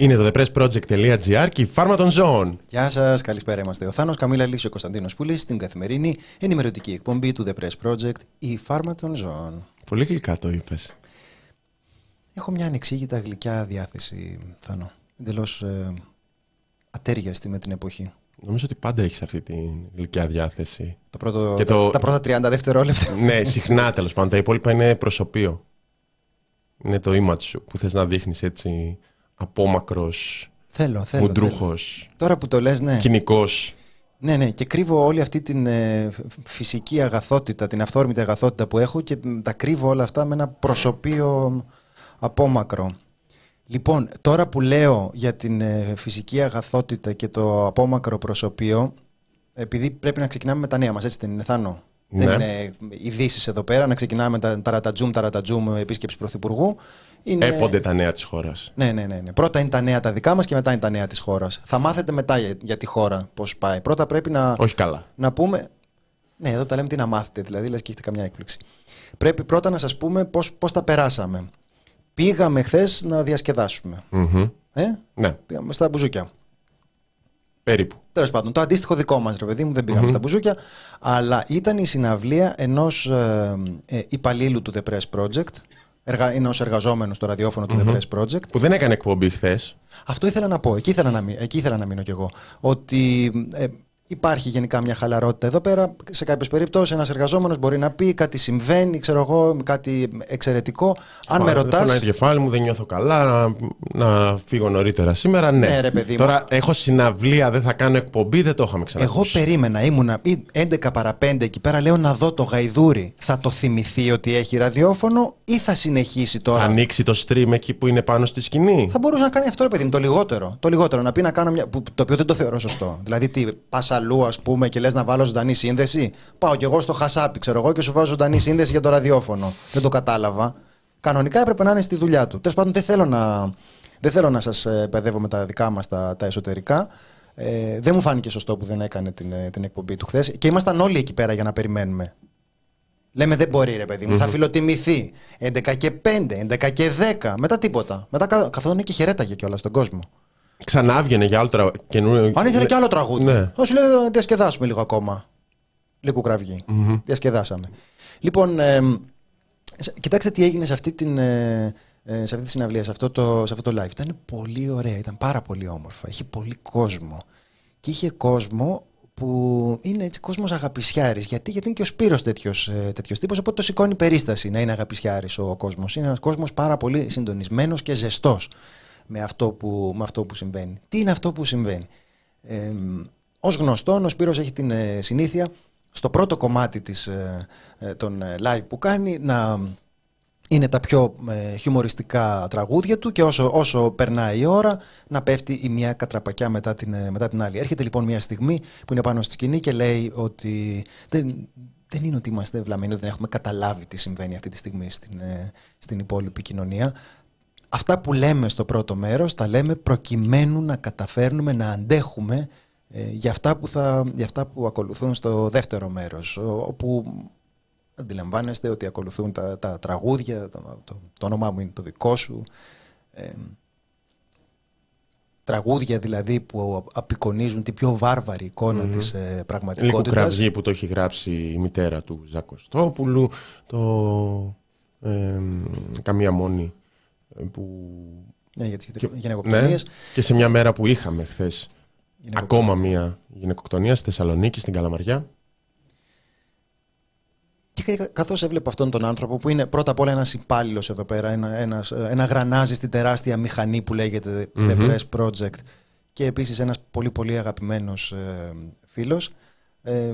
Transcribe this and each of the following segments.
Είναι το thepressproject.gr και η φάρμα των ζώων. Γεια σας, καλησπέρα. Είμαστε ο Θάνος Καμίλα Λύση, ο Κωνσταντίνος Πουλής, στην καθημερινή ενημερωτική εκπομπή του The Press Project, η φάρμα των ζώων. Πολύ γλυκά το είπες. Έχω μια ανεξήγητα γλυκιά διάθεση, Θάνο. Εντελώς ε, ατέριαστη με την εποχή. Νομίζω ότι πάντα έχεις αυτή τη γλυκιά διάθεση. Το πρώτο, τα, το... τα πρώτα 30 δευτερόλεπτα. ναι, συχνά τέλος πάντων. Τα υπόλοιπα είναι προσωπείο. Είναι το image σου που θες να δείχνεις έτσι απόμακρος, θέλω, θέλω, μουντρούχος, Τώρα που το λες, ναι. κοινικός. Ναι, ναι, και κρύβω όλη αυτή την ε, φυσική αγαθότητα, την αυθόρμητη αγαθότητα που έχω και τα κρύβω όλα αυτά με ένα προσωπείο απόμακρο. Λοιπόν, τώρα που λέω για την ε, φυσική αγαθότητα και το απόμακρο προσωπείο, επειδή πρέπει να ξεκινάμε με τα νέα μας, έτσι δεν είναι Θάνο; Ναι. Δεν είναι ειδήσεις εδώ πέρα, να ξεκινάμε τα ταρατατζούμ, ταρατατζούμ, επίσκεψη πρωθυπουργού. Είναι... Έπονται τα νέα της χώρας. Ναι, ναι, ναι, ναι. Πρώτα είναι τα νέα τα δικά μας και μετά είναι τα νέα της χώρας. Θα μάθετε μετά για, για τη χώρα πώς πάει. Πρώτα πρέπει να. Όχι καλά. Να πούμε. Ναι, εδώ τα λέμε τι να μάθετε, δηλαδή λες και έχετε καμιά έκπληξη. Πρέπει πρώτα να σας πούμε πώς τα περάσαμε. Πήγαμε χθες να διασκεδάσουμε. Mm-hmm. Ε; Ναι. Πήγαμε στα μπουζούκια. Περίπου. Τέλος πάντων, το αντίστοιχο δικό μας, ρε παιδί μου, δεν πηγαμε στα μπουζούκια, αλλά ήταν η συναυλία ενός ε, ε, υπαλλήλου του The Press Project, εργα... ενό εργαζόμενου στο ραδιόφωνο του The Press Project. Που δεν έκανε εκπομπή χθες. Αυτό ήθελα να πω, εκεί ήθελα να, μείνω, εκεί ήθελα να μείνω κι εγώ. Ότι ε, Υπάρχει γενικά μια χαλαρότητα εδώ πέρα. Σε κάποιες περιπτώσεις, ένας εργαζόμενος μπορεί να πει κάτι συμβαίνει, ξέρω εγώ, κάτι εξαιρετικό. Αν με ρωτά. το κεφάλι μου, δεν νιώθω καλά, να, να φύγω νωρίτερα σήμερα. Ναι, ναι ρε, παιδί Τώρα έχω συναυλία, δεν θα κάνω εκπομπή, δεν το είχαμε ξαναδεί. Εγώ περίμενα, ήμουνα 11 παρα 5 εκεί πέρα, λέω να δω το γαϊδούρι. Θα το θυμηθεί ότι έχει ραδιόφωνο ή θα συνεχίσει τώρα; Θα ανοίξει το stream εκεί που είναι πάνω στη σκηνή; Θα μπορούσε να κάνει αυτό, ρε παιδί μου, το λιγότερο. Το λιγότερο, να πει να κάνω μια. το οποίο δεν το θεωρώ σωστό. Δηλαδή, τι, πάσα αλλού, ας πούμε, και λες να βάλω ζωντανή σύνδεση. Πάω κι εγώ στο χασάπι, ξέρω εγώ, και σου βάζω ζωντανή σύνδεση για το ραδιόφωνο. Δεν το κατάλαβα. Κανονικά έπρεπε να είναι στη δουλειά του. Τέλος πάντων, δεν θέλω να, δεν θέλω να σας ε, παιδεύω με τα δικά μας τα, τα εσωτερικά. Ε, δεν μου φάνηκε σωστό που δεν έκανε την, ε, την εκπομπή του χθες. Και ήμασταν όλοι εκεί πέρα για να περιμένουμε. Λέμε δεν μπορεί ρε παιδί μου, θα φιλοτιμηθεί. 11 και 5, 11 και 10, μετά τίποτα. Μετά καθόταν και χαιρέταγε κιόλας στον κόσμο. Ξανά βγαινε για άλλο τραγούδι. Καινούριο... Αν ήθελε ναι. και άλλο τραγούδι. Ναι. σου λέει διασκεδάσουμε λίγο ακόμα. Λίγο κραυγή. Mm-hmm. Διασκεδάσαμε. Λοιπόν, ε, κοιτάξτε τι έγινε σε αυτή, την, ε, σε αυτή τη συναυλία, σε αυτό, το, σε αυτό το live. Ήταν πολύ ωραία, ήταν πάρα πολύ όμορφα. Είχε πολύ κόσμο. Και είχε κόσμο που είναι έτσι κόσμος αγαπησιάρης. Γιατί, γιατί είναι και ο Σπύρος τέτοιος, ε, τέτοιος τύπος, οπότε το σηκώνει περίσταση να είναι αγαπησιάρης ο κόσμος. Είναι ένας κόσμος πάρα πολύ συντονισμένος και ζεστός με αυτό που, με αυτό που συμβαίνει. Τι είναι αυτό που συμβαίνει; Ε, ως γνωστόν, ο Σπύρος έχει την ε, συνήθεια στο πρώτο κομμάτι της, ε, ε των ε, live που κάνει να είναι τα πιο ε, χιουμοριστικά τραγούδια του και όσο, όσο περνάει η ώρα να πέφτει η μία κατραπακιά μετά την, μετά την άλλη. Έρχεται λοιπόν μια στιγμή που είναι πάνω στη σκηνή και λέει ότι δεν, δεν είναι ότι είμαστε βλαμμένοι, δεν έχουμε καταλάβει τι συμβαίνει αυτή τη στιγμή στην, στην υπόλοιπη κοινωνία αυτά που λέμε στο πρώτο μέρος τα λέμε προκειμένου να καταφέρνουμε να αντέχουμε ε, για, αυτά που θα, για αυτά που ακολουθούν στο δεύτερο μέρος όπου αντιλαμβάνεστε ότι ακολουθούν τα, τα τραγούδια, το, το, το όνομά μου είναι το δικό σου ε, τραγούδια δηλαδή που απεικονίζουν την πιο βάρβαρη εικόνα mm-hmm. της ε, πραγματικότητας. κραυγή που το έχει γράψει η μητέρα του Ζακοστόπουλου, το ε, καμία μόνη που... Ναι, για τις γυναικοκτονίες. Ναι, και σε μια μέρα που είχαμε χθες ακόμα μια γυναικοκτονία στη Θεσσαλονίκη, στην Καλαμαριά. Και καθώς έβλεπα αυτόν τον άνθρωπο που είναι πρώτα απ' όλα ένας υπάλληλος εδώ πέρα, ένα, ένας, ένα γρανάζι στην τεράστια μηχανή που λέγεται The Press Project και επίσης ένας πολύ πολύ αγαπημένος ε, φίλος. Ε,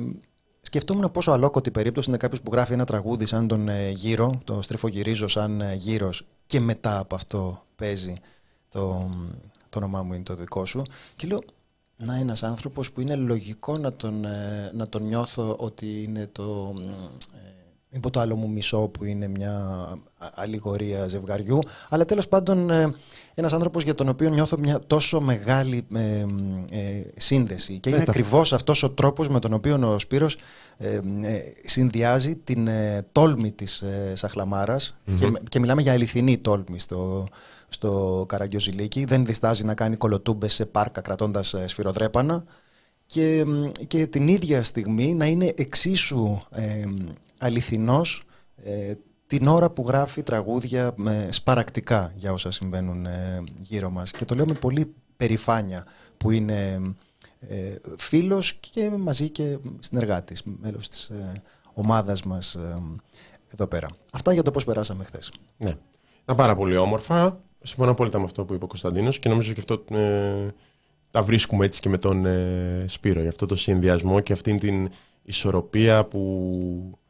σκεφτόμουν πόσο αλόκοτη περίπτωση είναι κάποιος που γράφει ένα τραγούδι σαν τον ε, γύρο, το στριφογυρίζω σαν ε, γύρος και μετά από αυτό παίζει το, το όνομά μου είναι το δικό σου και λέω να ένας άνθρωπος που είναι λογικό να τον, ε, να τον νιώθω ότι είναι το, ε, υπό το άλλο μου μισό που είναι μια αλληγορία ζευγαριού. Αλλά τέλος πάντων ε, ένας άνθρωπος για τον οποίο νιώθω μια τόσο μεγάλη ε, ε, σύνδεση. Και είναι τα- ακριβώς αυτός ο τρόπος με τον οποίο ο Σπύρος ε, ε, συνδυάζει την ε, τόλμη της ε, σαχλαμαρας και, με- και μιλάμε για αληθινή τόλμη στο, στο Καραγκιόζηλίκι. Δεν διστάζει να κάνει κολοτούμπες σε πάρκα κρατώντας ε, σφυροδρέπανα και, μ, και την ίδια στιγμή να είναι εξίσου ε, αληθινός ε, την ώρα που γράφει τραγούδια με σπαρακτικά για όσα συμβαίνουν ε, γύρω μας. Και το λέω με πολύ περηφάνεια που είναι ε, φίλος και μαζί και συνεργάτης, μέλος της ε, ομάδας μας ε, εδώ πέρα. Αυτά για το πώς περάσαμε χθες. Ναι. Ήταν πάρα πολύ όμορφα. Συμφωνώ απόλυτα με αυτό που είπε ο Κωνσταντίνος και νομίζω και αυτό ε, τα βρίσκουμε έτσι και με τον ε, Σπύρο. Για αυτό το συνδυασμό και αυτήν την ισορροπία που ε,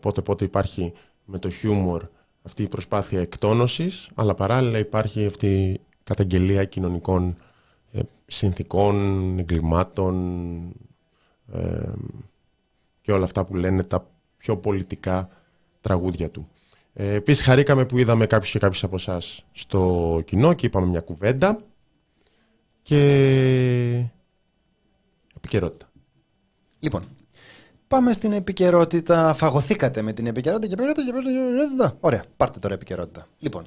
πότε πότε υπάρχει με το χιούμορ αυτή η προσπάθεια εκτόνωσης αλλά παράλληλα υπάρχει αυτή η καταγγελία κοινωνικών ε, συνθήκων, εγκλημάτων ε, και όλα αυτά που λένε τα πιο πολιτικά τραγούδια του. Ε, επίσης χαρήκαμε που είδαμε κάποιους και κάποιους από εσάς στο κοινό και είπαμε μια κουβέντα και επικαιρότητα. Λοιπόν, πάμε στην επικαιρότητα. Φαγωθήκατε με την επικαιρότητα και επικαιρότητα και επικαιρότητα. Ωραία, πάρτε τώρα επικαιρότητα. Λοιπόν,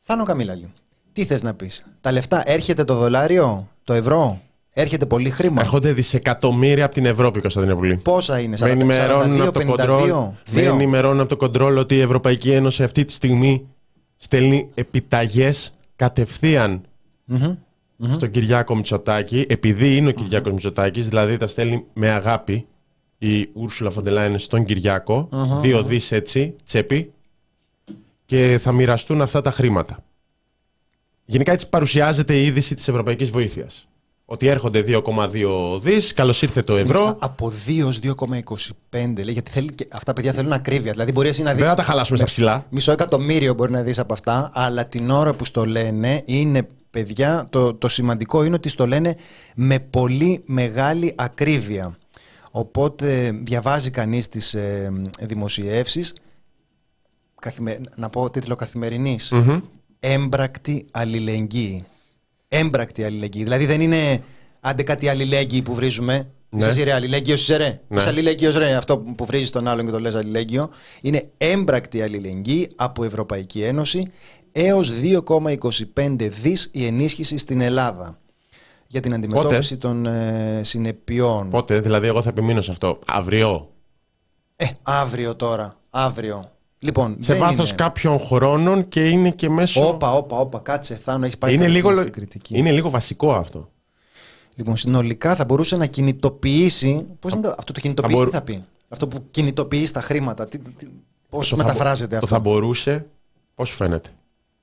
Θάνο Καμίλαλη, τι θες να πεις; Τα λεφτά, έρχεται το δολάριο, το ευρώ, έρχεται πολύ χρήμα; Έρχονται δισεκατομμύρια από την Ευρώπη, Κωνσταντινούπολη. Πόσα είναι, Με 40, ενημερώνουν 42, από το 52, κοντρόλ, με δύο. ενημερώνουν από το κοντρόλ ότι η Ευρωπαϊκή Ένωση αυτή τη στιγμή στέλνει επιταγές κατευθείαν Μμμ. στον Κυριάκο Μητσοτάκη, επειδή είναι ο Κυριάκος Μητσοτάκης, δηλαδή τα στέλνει με αγάπη η Ούρσουλα Φοντελάιν στον κυριακο δύο δις έτσι, τσέπη, και θα μοιραστούν αυτά τα χρήματα. Γενικά έτσι παρουσιάζεται η είδηση της Ευρωπαϊκής Βοήθειας. Ότι έρχονται 2,2 δις, καλώς ήρθε το ευρώ. Α- Από 2 ως 2,25 λέει, γιατί θέλει και, αυτά παιδιά θέλουν ακρίβεια. Δηλαδή μπορείς εσύ να δεις Δεν θα τα χαλάσουμε στα ψηλά. Μισό εκατομμύριο μπορεί να δεις από αυτά, αλλά την ώρα που στο λένε είναι, παιδιά, το, το σημαντικό είναι ότι στο λένε με πολύ μεγάλη ακρίβεια. Οπότε διαβάζει κανείς τις ε, δημοσιεύσεις, καθημε- να πω τίτλο καθημερινής, Μμμ. έμπρακτη αλληλεγγύη. Έμπρακτη αλληλεγγύη. Δηλαδή δεν είναι άντε κάτι αλληλέγγυη που βρίζουμε. Ναι. Είσαι εσύ ρε αλληλέγγυος είσαι ρε. Ναι. Είσαι αλληλέγγυος ρε. Αυτό που βρίζεις τον άλλον και το λες αλληλέγγυο. Είναι έμπρακτη αλληλεγγύη από Ευρωπαϊκή Ένωση έως 2,25 δις η ενίσχυση στην Ελλάδα για την αντιμετώπιση των ε, συνεπειών. Πότε, δηλαδή εγώ θα επιμείνω σε αυτό. Αύριο; Ε, αύριο τώρα. Αύριο. Λοιπόν, Σε δεν βάθος είναι. κάποιων χρόνων και είναι και μέσω... Όπα, όπα, όπα, κάτσε, Θάνο, έχεις πάει είναι, πολύ λίγο, στην κριτική. είναι λίγο βασικό αυτό. Λοιπόν, συνολικά θα μπορούσε να κινητοποιήσει. Πώς είναι το, αυτό το κινητοποιήσει, μπορού- τι θα πει; Αυτό που κινητοποιείς τα χρήματα, τι, τι, πώς Το θα μεταφράζεται μπο- αυτό; Το θα μπορούσε, πώς φαίνεται;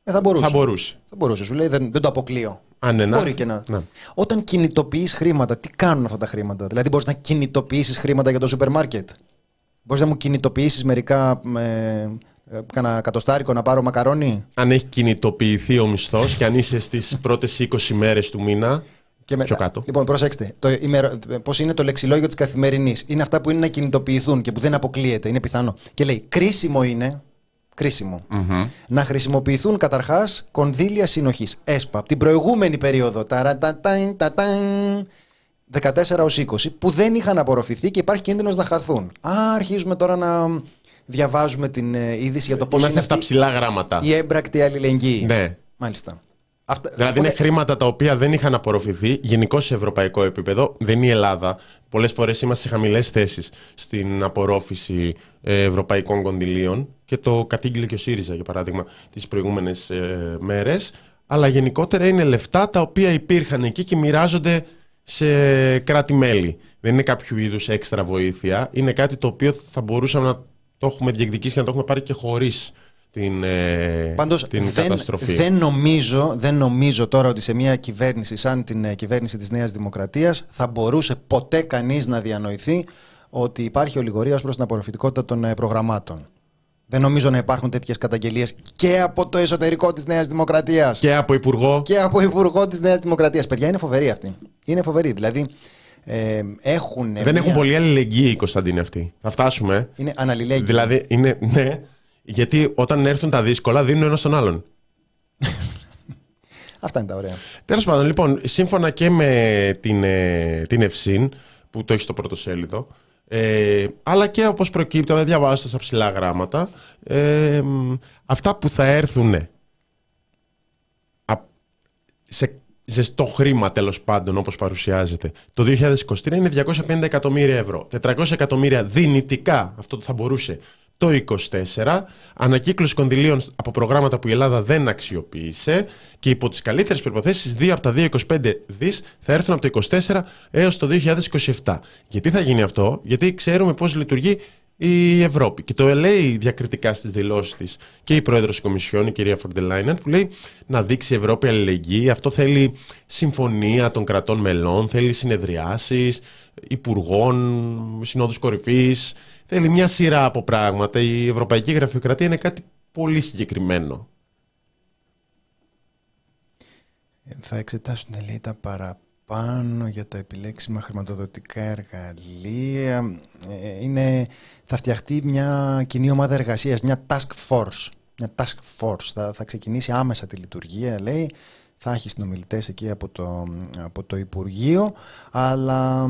Ε, θα μπορούσε. Θα μπορούσε. Θα μπορούσε, σου λέει, δεν, δεν το αποκλείω. Αν ναι, να Μπορεί έρθει. και να. Ναι. Όταν κινητοποιείς χρήματα, τι κάνουν αυτά τα χρήματα; Δηλαδή, μπορείς να κινητοποιήσεις χρήματα για το σούπερ μάρκετ. Μπορείς να μου κινητοποιήσεις μερικά. Ε, ε, κάνα κατοστάρικο να πάρω μακαρόνι; Αν έχει κινητοποιηθεί ο μισθός και αν είσαι στις πρώτες 20 μέρες του μήνα, Και μετά. πιο κάτω. Λοιπόν, προσέξτε. Το ημερο... Πώς είναι το λεξιλόγιο της καθημερινής; Είναι αυτά που είναι να κινητοποιηθούν και που δεν αποκλείεται. Είναι πιθανό. Και λέει, κρίσιμο είναι. Κρίσιμο. Να χρησιμοποιηθούν καταρχάς κονδύλια συνοχής. ΕΣΠΑ. Από την προηγούμενη περίοδο. ταρατατάιν, τατάιν, 14 ως 20 που δεν είχαν απορροφηθεί και υπάρχει κίνδυνος να χαθούν. Α, αρχίζουμε τώρα να διαβάζουμε την ε, είδηση για το πώς είμαστε είναι στα αυτή ψηλά γράμματα. η έμπρακτη αλληλεγγύη. Ναι. Μάλιστα. Αυτά, Δηλαδή οπότε- είναι χρήματα τα οποία δεν είχαν απορροφηθεί γενικώ σε ευρωπαϊκό επίπεδο. Δεν είναι η Ελλάδα. Πολλές φορές είμαστε σε χαμηλές θέσεις στην απορρόφηση ε, ευρωπαϊκών κονδυλίων και το κατήγγειλε και ο ΣΥΡΙΖΑ για παράδειγμα τις προηγούμενες ε, μέρες. Αλλά γενικότερα είναι λεφτά τα οποία υπήρχαν εκεί και μοιράζονται σε κράτη-μέλη. Δεν είναι κάποιο είδους έξτρα βοήθεια. Είναι κάτι το οποίο θα μπορούσαμε να το έχουμε διεκδικήσει και να το έχουμε πάρει και χωρίς την, ε, Πάντως την δεν, καταστροφή. δεν, νομίζω, δεν νομίζω τώρα ότι σε μια κυβέρνηση σαν την ε, κυβέρνηση της Νέας Δημοκρατίας θα μπορούσε ποτέ κανείς να διανοηθεί ότι υπάρχει ολιγορίας ως προς την απορροφητικότητα των ε, προγραμμάτων. Δεν νομίζω να υπάρχουν τέτοιες καταγγελίες και από το εσωτερικό της Νέας Δημοκρατίας Και από υπουργό. και από υπουργό της Νέας Δημοκρατίας. Παιδιά, είναι φοβερή αυτή. Είναι φοβερή. Δηλαδή, Ε, έχουν Δεν έχουν πολύ αλληλεγγύη οι Κωνσταντίνοι αυτοί. Θα φτάσουμε. Είναι αναλληλέγγυοι. Δηλαδή, είναι, ναι, γιατί όταν έρθουν τα δύσκολα δίνουν ένας στον άλλον. Αυτά είναι τα ωραία. Τέλος πάντων, λοιπόν, σύμφωνα και με την, ε, την Ευσύν, που το έχει στο πρώτο σέλιδο, ε, αλλά και όπως προκύπτει, όταν διαβάζω στα ψηλά γράμματα, ε, αυτά που θα έρθουν σε ζεστό χρήμα τέλος πάντων όπως παρουσιάζεται το 2023 είναι 250 εκατομμύρια ευρώ. 400 εκατομμύρια δυνητικά, αυτό θα μπορούσε το 24, ανακύκλωση κονδυλίων από προγράμματα που η Ελλάδα δεν αξιοποίησε και υπό τις καλύτερες προποθέσει, δύο από τα 2,25 δις θα έρθουν από το 24 έως το 2027. Γιατί θα γίνει αυτό, γιατί ξέρουμε πώς λειτουργεί η Ευρώπη. Και το λέει διακριτικά στις δηλώσεις της και η πρόεδρος της Κομισιόν, η κυρία Φορντελάινερ, που λέει να δείξει η Ευρώπη αλληλεγγύη. Αυτό θέλει συμφωνία των κρατών μελών, θέλει συνεδριάσεις, υπουργών, συνόδους κορυφής, Θέλει μια σειρά από πράγματα. Η ευρωπαϊκή γραφειοκρατία είναι κάτι πολύ συγκεκριμένο. Ε, θα εξετάσουν λέει τα παραπάνω για τα επιλέξιμα χρηματοδοτικά εργαλεία. Ε, είναι, θα φτιαχτεί μια κοινή ομάδα εργασίας, μια task force. Μια task force. Θα, θα ξεκινήσει άμεσα τη λειτουργία, λέει. Θα έχει συνομιλητές εκεί από το, από το Υπουργείο, αλλά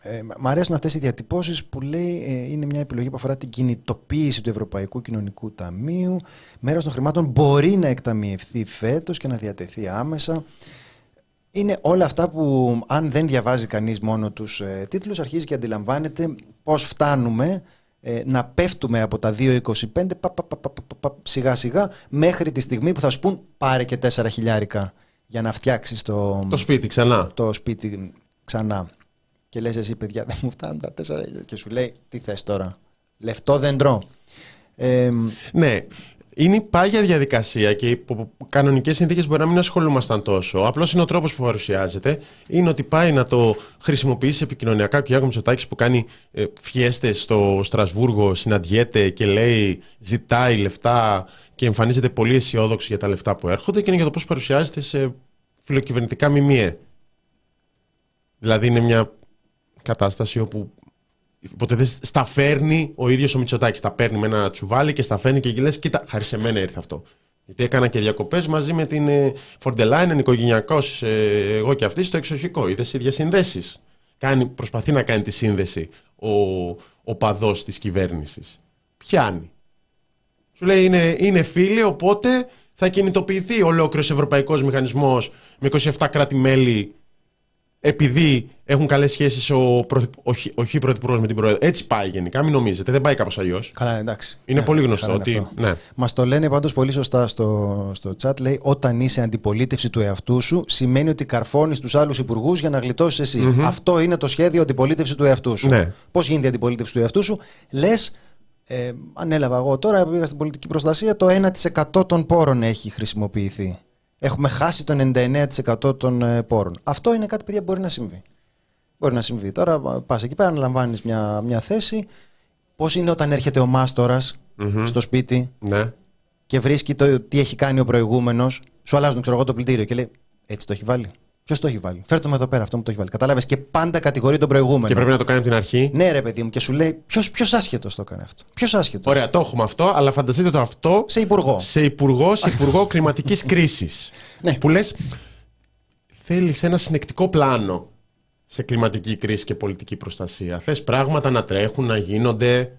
ε, μ' αρέσουν αυτές οι διατυπώσεις που λέει ε, είναι μια επιλογή που αφορά την κινητοποίηση του Ευρωπαϊκού Κοινωνικού Ταμείου. Μέρος των χρημάτων μπορεί να εκταμιευθεί φέτος και να διατεθεί άμεσα. Είναι όλα αυτά που αν δεν διαβάζει κανείς μόνο τους ε, τίτλους αρχίζει και αντιλαμβάνεται πώς φτάνουμε ε, να πέφτουμε από τα 2,25 σιγά σιγά μέχρι τη στιγμή που θα σου πούν πάρε και 4 χιλιάρικα για να φτιάξεις το, το σπίτι ξανά. Το σπίτι ξανά και λες εσύ παιδιά δεν μου φτάνουν τα τέσσερα και σου λέει τι θες τώρα, λεφτό δεν τρώω. Ε, ναι, είναι η πάγια διαδικασία και υπό κανονικές συνθήκες μπορεί να μην ασχολούμασταν τόσο. Απλώς είναι ο τρόπος που παρουσιάζεται. Είναι ότι πάει να το χρησιμοποιήσει επικοινωνιακά ο Κυριάκο Μητσοτάκης που κάνει ε, φιέστες στο Στρασβούργο, συναντιέται και λέει, ζητάει λεφτά και εμφανίζεται πολύ αισιόδοξο για τα λεφτά που έρχονται και είναι για το πώς παρουσιάζεται σε φιλοκυβερνητικά μιμίε. Δηλαδή είναι μια κατάσταση όπου Οπότε δεν στα φέρνει ο ίδιος ο Μητσοτάκης. Τα παίρνει με ένα τσουβάλι και στα φέρνει και λες: Κοίτα, χάρη σε μένα ήρθε αυτό. Γιατί έκανα και διακοπές μαζί με την ε, Φορντελάιν, οικογενειακός, ε, εγώ και αυτή στο εξοχικό. Είδες οι διασυνδέσεις. Προσπαθεί να κάνει τη σύνδεση ο, ο παδός της κυβέρνησης. Πιάνει. Σου λέει: είναι, είναι φίλοι, οπότε θα κινητοποιηθεί ολόκληρος ευρωπαϊκός μηχανισμός με 27 κράτη-μέλη επειδή έχουν καλές σχέσεις ο, όχι, όχι πρωθυπουργός με την πρόεδρο. Έτσι πάει γενικά, μην νομίζετε. Δεν πάει κάπως αλλιώς. Καλά, εντάξει. Είναι ναι, πολύ γνωστό ότι. Ναι. Μας το λένε πάντως πολύ σωστά στο, στο chat. Λέει: Όταν είσαι αντιπολίτευση του εαυτού σου, σημαίνει ότι καρφώνεις τους άλλους υπουργούς για να γλιτώσεις Αυτό είναι το σχέδιο αντιπολίτευσης του εαυτού σου. Ναι. Πώς γίνεται η αντιπολίτευση του εαυτού σου, λες. Ε, ανέλαβα εγώ τώρα, πήγα στην πολιτική προστασία, το 1% των πόρων έχει χρησιμοποιηθεί. Έχουμε χάσει το 99% των ε, πόρων. Αυτό είναι κάτι, παιδιά, που μπορεί να συμβεί. Μπορεί να συμβεί. Τώρα πας εκεί πέρα, αναλαμβάνεις μια, μια θέση. Πώς είναι όταν έρχεται ο μαστορα στο σπίτι ναι. και βρίσκει το τι έχει κάνει ο προηγούμενος, σου αλλάζουν ξέρω εγώ, το πλυντήριο και λέει Έτσι το έχει βάλει. Ποιος το έχει βάλει; Φέρτε με εδώ πέρα, αυτό μου το έχει βάλει. Κατάλαβες; Και πάντα κατηγορεί τον προηγούμενο. Και πρέπει να το κάνει από την αρχή. Ναι, ρε παιδί μου, και σου λέει ποιος άσχετος το έκανε αυτό; Ποιος άσχετος; Ωραία, το έχουμε αυτό, αλλά φανταστείτε το αυτό. Σε υπουργό. Σε υπουργό, σε υπουργό κλιματικής κρίσης. Ναι. Που λες, θέλεις ένα συνεκτικό πλάνο σε κλιματική κρίση και πολιτική προστασία. Θες πράγματα να τρέχουν, να γίνονται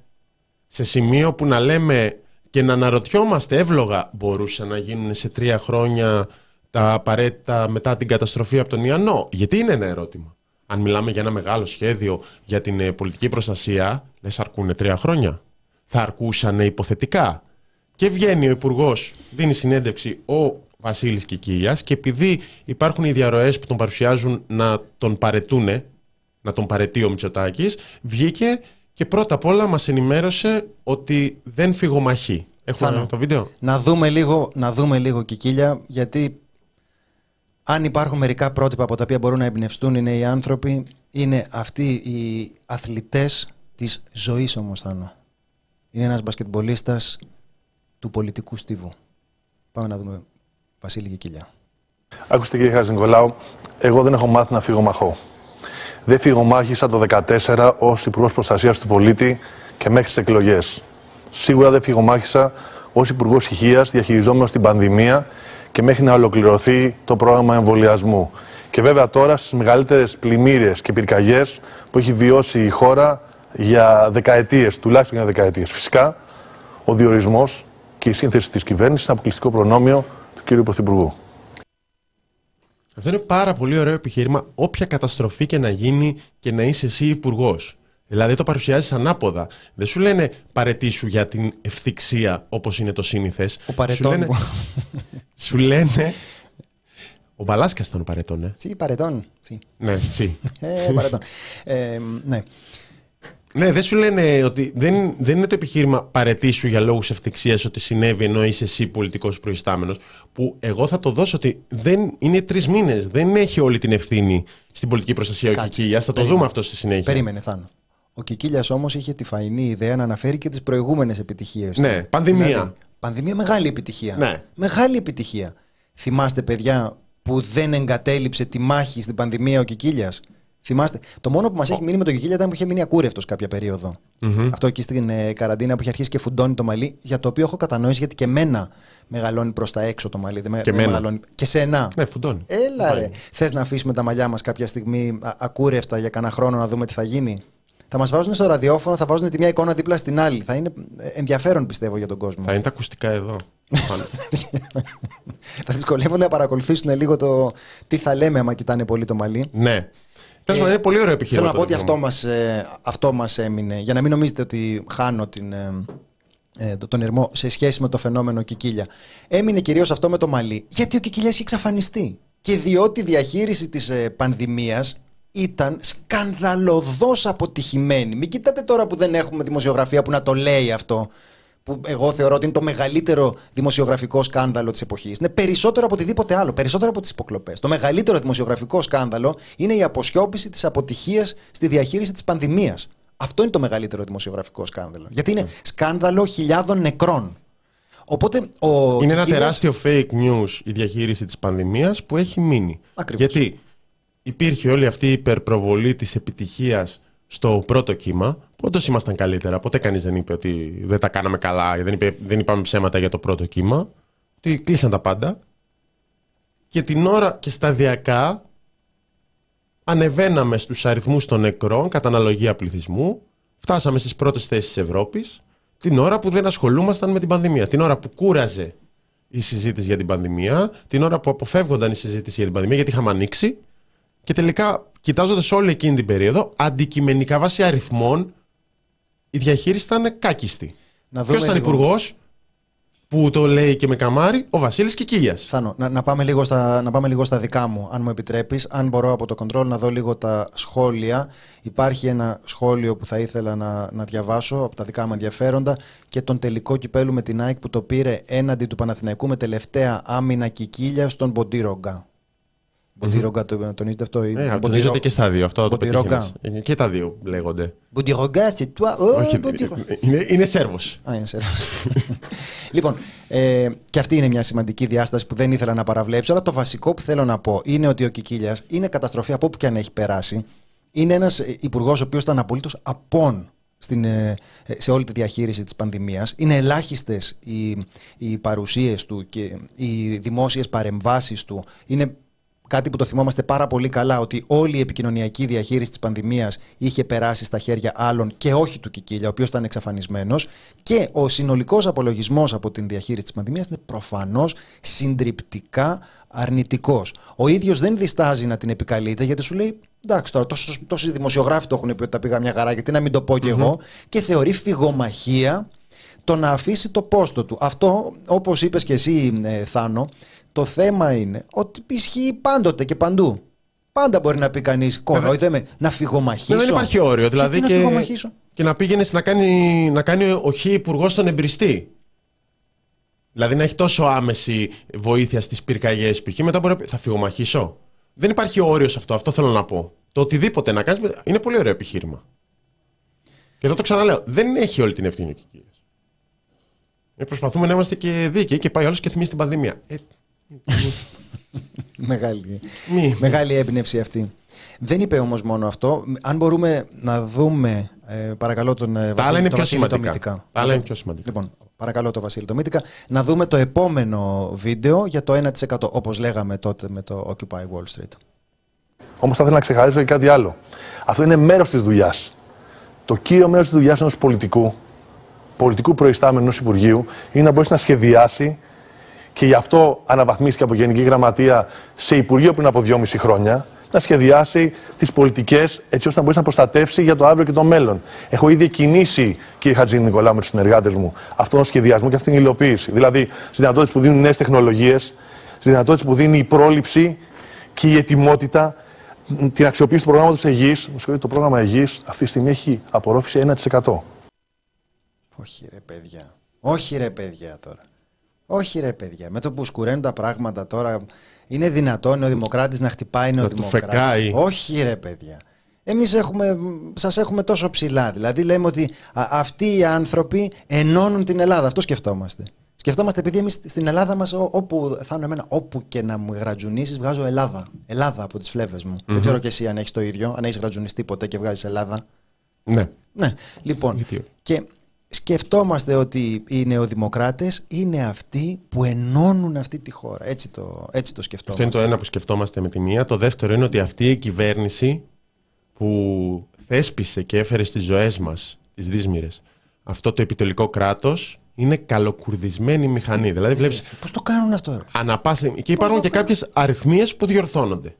σε σημείο που να λέμε και να αναρωτιόμαστε εύλογα μπορούσαν να γίνουν σε τρία χρόνια τα απαραίτητα μετά την καταστροφή από τον Ιαννό. Γιατί είναι ένα ερώτημα. Αν μιλάμε για ένα μεγάλο σχέδιο για την ε, πολιτική προστασία, λες αρκούνε τρία χρόνια. Θα αρκούσαν υποθετικά. Και βγαίνει ο Υπουργός, δίνει συνέντευξη ο Βασίλης Κικίλιας και επειδή υπάρχουν οι διαρροές που τον παρουσιάζουν να τον παρετούνε, να τον παρετεί ο Μητσοτάκης, βγήκε και πρώτα απ' όλα μας ενημέρωσε ότι δεν φυγομαχεί. Έχουμε το βίντεο; Να δούμε λίγο, να δούμε λίγο Κικίλια, γιατί αν υπάρχουν μερικά πρότυπα από τα οποία μπορούν να εμπνευστούν οι νέοι άνθρωποι, είναι αυτοί οι αθλητές της ζωής όμως Θάνο. Είναι ένας μπασκετμπολίστας του πολιτικού στίβου. Πάμε να δούμε Βασίλη και Κίλια. Ακούστε κύριε Χάζη Νικολάου, εγώ δεν έχω μάθει να φύγω μαχώ. Δεν φυγομάχησα το 2014 ως Υπουργός Προστασίας του Πολίτη και μέχρι τις εκλογές. Σίγουρα δεν φυγομάχησα ως Υπουργός Υγείας διαχειριζόμενο την πανδημία και μέχρι να ολοκληρωθεί το πρόγραμμα εμβολιασμού. Και βέβαια τώρα στις μεγαλύτερες πλημμύρε και πυρκαγιές που έχει βιώσει η χώρα για δεκαετίες, τουλάχιστον για δεκαετίες. Φυσικά, ο διορισμός και η σύνθεση της κυβέρνησης είναι αποκλειστικό προνόμιο του κ. Πρωθυπουργού. Αυτό είναι πάρα πολύ ωραίο επιχείρημα. Όποια καταστροφή και να γίνει και να είσαι εσύ υπουργός. Δηλαδή το παρουσιάζεις ανάποδα. Δεν σου λένε παρετήσου για την ευθυξία όπως είναι το σύνηθες. Ο παρετών. Σου λένε, σου λένε ο Μπαλάσκας ήταν ο παρετών, ε. Σι, παρετών. Σι. Ναι, σι. Ε, παρετών. Ε, ναι. Ναι, δεν σου λένε ότι. Δεν, δεν είναι το επιχείρημα παρετήσου για λόγους ευτυχία ότι συνέβη ενώ είσαι εσύ πολιτικός προϊστάμενος. Που εγώ θα το δώσω ότι δεν είναι τρεις μήνες. Δεν έχει όλη την ευθύνη στην πολιτική προστασία ο Κικίλια. Θα το Περίμενε. δούμε αυτό στη συνέχεια. Περίμενε, Θάνο. Ο Κικίλιας όμως είχε τη φαϊνή ιδέα να αναφέρει και τις προηγούμενες επιτυχίες. Ναι, πανδημία. πανδημία μεγάλη επιτυχία. Ναι. Μεγάλη επιτυχία. Θυμάστε, παιδιά, που δεν εγκατέλειψε τη μάχη στην πανδημία ο Κικίλιας; Θυμάστε. Το μόνο που μας έχει μείνει με τον Κικίλια ήταν που είχε μείνει ακούρευτος κάποια περίοδο. Αυτό εκεί στην ε, καραντίνα που είχε αρχίσει και φουντώνει το μαλλί, για το οποίο έχω κατανόηση γιατί και εμένα μεγαλώνει προς τα έξω το μαλλί. Δεν με- Και δεν εμένα. μεγαλώνει. Και σένα. Ναι, φουντώνει. Έλα ρε. Πάει. Θες να αφήσουμε τα μαλλιά μας κάποια στιγμή α- ακούρευτα για κανένα χρόνο να δούμε τι θα γίνει; Θα μας βάζουν στο ραδιόφωνο, θα βάζουν τη μια εικόνα δίπλα στην άλλη. Θα είναι ε, ενδιαφέρον πιστεύω για τον κόσμο. Θα είναι τα ακουστικά εδώ. Πάνω. θα δυσκολεύονται να παρακολουθήσουν λίγο το τι θα λέμε άμα κοιτάνε πολύ το μαλλί. ναι. Τέλος πάντων, είναι πολύ ωραίο επιχείρημα. Θέλω να πω το ότι δικό αυτό μου. μας, ε, αυτό μας έμεινε. Για να μην νομίζετε ότι χάνω την, ε, ε, το- τον ερμό σε σχέση με το φαινόμενο Κικίλια. Έμεινε κυρίως αυτό με το μαλλί. Γιατί ο Κικίλιας είχε εξαφανιστεί. Και διότι η διαχείριση της ε, πανδημίας ήταν σκανδαλωδώς αποτυχημένη. Μην κοιτάτε τώρα που δεν έχουμε δημοσιογραφία που να το λέει αυτό. Που εγώ θεωρώ ότι είναι το μεγαλύτερο δημοσιογραφικό σκάνδαλο της εποχής. Είναι περισσότερο από οτιδήποτε άλλο, περισσότερο από τις υποκλοπές. Το μεγαλύτερο δημοσιογραφικό σκάνδαλο είναι η αποσιώπηση της αποτυχίας στη διαχείριση της πανδημίας. Αυτό είναι το μεγαλύτερο δημοσιογραφικό σκάνδαλο. Γιατί είναι σκάνδαλο χιλιάδων νεκρών. Οπότε ο Είναι ένα Κικίλιας- τεράστιο fake news η διαχείριση της πανδημίας που έχει μείνει. Ακριβώς. Γιατί υπήρχε όλη αυτή η υπερπροβολή της επιτυχίας στο πρώτο κύμα, που όντως ήμασταν καλύτερα. Ποτέ κανείς δεν είπε ότι δεν τα κάναμε καλά, δεν, είπε, δεν είπαμε ψέματα για το πρώτο κύμα. Ότι κλείσαν τα πάντα. Και την ώρα και σταδιακά ανεβαίναμε στους αριθμούς των νεκρών κατά αναλογία πληθυσμού, φτάσαμε στις πρώτες θέσεις της Ευρώπης, την ώρα που δεν ασχολούμασταν με την πανδημία, την ώρα που κούραζε η συζήτηση για την πανδημία, την ώρα που αποφεύγονταν η συζήτηση για την πανδημία γιατί είχαμε ανοίξει και τελικά κοιτάζοντας όλη εκείνη την περίοδο, αντικειμενικά βάσει αριθμών, η διαχείριση ήταν κάκιστη. Να Ποιος δούμε ήταν λίγο- υπουργός που το λέει και με καμάρι, ο Βασίλης Κικίλιας. Θάνο, να, να, πάμε λίγο στα, να πάμε λίγο στα δικά μου, αν μου επιτρέπεις. Αν μπορώ από το control να δω λίγο τα σχόλια. Υπάρχει ένα σχόλιο που θα ήθελα να, να διαβάσω από τα δικά μου ενδιαφέροντα και τον τελικό κυπέλου με την ΑΕΚ που το πήρε έναντι του Παναθηναϊκού με τελευταία άμυνα κικίλια στον Μποντίρογκα. Μποντίρογκα, το τονίζετε αυτό. ή- Ε, Μποντίρο- τονίζονται και στα δύο. Αυτό θα το Μποντιρόγκα. πετύχαινες. Ε, Και τα δύο λέγονται. Μποντίρογκα, c'est toi. Oh, Όχι, Μποντίρογκα. είναι, είναι Σέρβος. Α, είναι Σέρβος. λοιπόν, ε, και αυτή είναι μια σημαντική διάσταση που δεν ήθελα να παραβλέψω, αλλά το βασικό που θέλω να πω είναι ότι ο Κικίλιας είναι καταστροφή από όπου και αν έχει περάσει. Είναι ένας υπουργός ο οποίος ήταν απολύτως απόν στην, ε, ε, σε όλη τη διαχείριση της πανδημίας. Είναι ελάχιστες οι, οι παρουσίες του και οι δημόσιες παρεμβάσεις του. Είναι κάτι που το θυμόμαστε πάρα πολύ καλά, ότι όλη η επικοινωνιακή διαχείριση της πανδημίας είχε περάσει στα χέρια άλλων και όχι του Κικίλια, ο οποίος ήταν εξαφανισμένος και ο συνολικός απολογισμός από την διαχείριση της πανδημίας είναι προφανώς συντριπτικά αρνητικός. Ο ίδιος δεν διστάζει να την επικαλείται γιατί σου λέει εντάξει τώρα τόσοι, τόσοι δημοσιογράφοι το έχουν πει ότι τα πήγα μια χαρά γιατί να μην το πω κι εγώ και θεωρεί φυγομαχία το να αφήσει το πόστο του. Αυτό όπως είπες και εσύ ε, Θάνο το θέμα είναι ότι ισχύει πάντοτε και παντού. Πάντα μπορεί να πει κανείς κορόιδε με να φυγομαχήσω. Δεν υπάρχει όριο. Δηλαδή Γιατί και, να φυγομαχήσω; και να πήγαινες να κάνει, να κάνει ο χι υπουργός στον εμπριστή. Δηλαδή να έχει τόσο άμεση βοήθεια στις πυρκαγιές π.χ. Μετά μπορεί να πει Θα φυγομαχήσω. Δεν υπάρχει όριο σε αυτό. Αυτό θέλω να πω. Το οτιδήποτε να κάνεις είναι πολύ ωραίο επιχείρημα. Και εδώ το ξαναλέω. Δεν έχει όλη την ευθύνη ο Κικίλιας. Ε, προσπαθούμε να είμαστε και δίκαιοι και πάει όλος και θυμίζει την πανδημία. Ε, Μεγάλη, μη. μεγάλη έμπνευση αυτή. Δεν είπε όμως μόνο αυτό. Αν μπορούμε να δούμε, ε, παρακαλώ τον ε, Τα άλλα είναι πιο Βασίλη το σημαντικά. Μύτικα. Τα άλλα είναι πιο σημαντικά. Λοιπόν, παρακαλώ τον Βασίλη το Μύτικα να δούμε το επόμενο βίντεο για το 1% όπως λέγαμε τότε με το Occupy Wall Street. Όμως θα ήθελα να ξεχαρίσω και κάτι άλλο. Αυτό είναι μέρος της δουλειάς. Το κύριο μέρος της δουλειάς ενός πολιτικού, πολιτικού προϊστάμενου ενός Υπουργείου, είναι να μπορέσει να σχεδιάσει και γι' αυτό αναβαθμίστηκε από Γενική Γραμματεία σε Υπουργείο πριν από δυόμιση χρόνια, να σχεδιάσει τις πολιτικές έτσι ώστε να μπορέσει να προστατεύσει για το αύριο και το μέλλον. Έχω ήδη κινήσει, κύριε Χατζή Νικολάου, με τους συνεργάτες μου, αυτόν τον σχεδιασμό και αυτήν την υλοποίηση. Δηλαδή, στις δυνατότητες που δίνουν νέες τεχνολογίες, στις δυνατότητες που δίνει η πρόληψη και η ετοιμότητα την αξιοποίηση του προγράμματος Αιγής. Μου συγχωρείτε, το πρόγραμμα Αιγής αυτή τη στιγμή έχει απορρόφηση 1%. Όχι ρε παιδιά. Όχι ρε παιδιά τώρα. Όχι ρε παιδιά. Με το που σκουραίνουν τα πράγματα τώρα είναι δυνατόν ο Δημοκράτης να χτυπάει Να του νεοδημοκράτη. φεκάει. Όχι ρε παιδιά. Εμείς έχουμε, σας έχουμε τόσο ψηλά. Δηλαδή λέμε ότι α, αυτοί οι άνθρωποι ενώνουν την Ελλάδα. Αυτό σκεφτόμαστε. Σκεφτόμαστε επειδή εμείς στην Ελλάδα μας ό- όπου θα είναι εμένα, όπου και να μου γρατζουνίσεις βγάζω Ελλάδα. Ελλάδα από τις φλέβες μου. Δεν ξέρω και εσύ αν έχεις το ίδιο, αν έχεις γρατζουνιστεί ποτέ και βγάζεις Ελλάδα. Ναι. Ναι, λοιπόν. Γιατί όχι; Και σκεφτόμαστε ότι οι νεοδημοκράτες είναι αυτοί που ενώνουν αυτή τη χώρα. Έτσι το, έτσι το Αυτό σκεφτόμαστε. είναι το ένα που σκεφτόμαστε με τη μία. Το δεύτερο είναι ότι αυτή η κυβέρνηση που θέσπισε και έφερε στις ζωές μας, τις δύσμυρες, αυτό το επιτελικό κράτος είναι καλοκουρδισμένη μηχανή. Δηλαδή βλέπεις Πώς το κάνουν αυτό, ρε; ανά πάσα στιγμή- και υπάρχουν και κάποιες αριθμίες που διορθώνονται.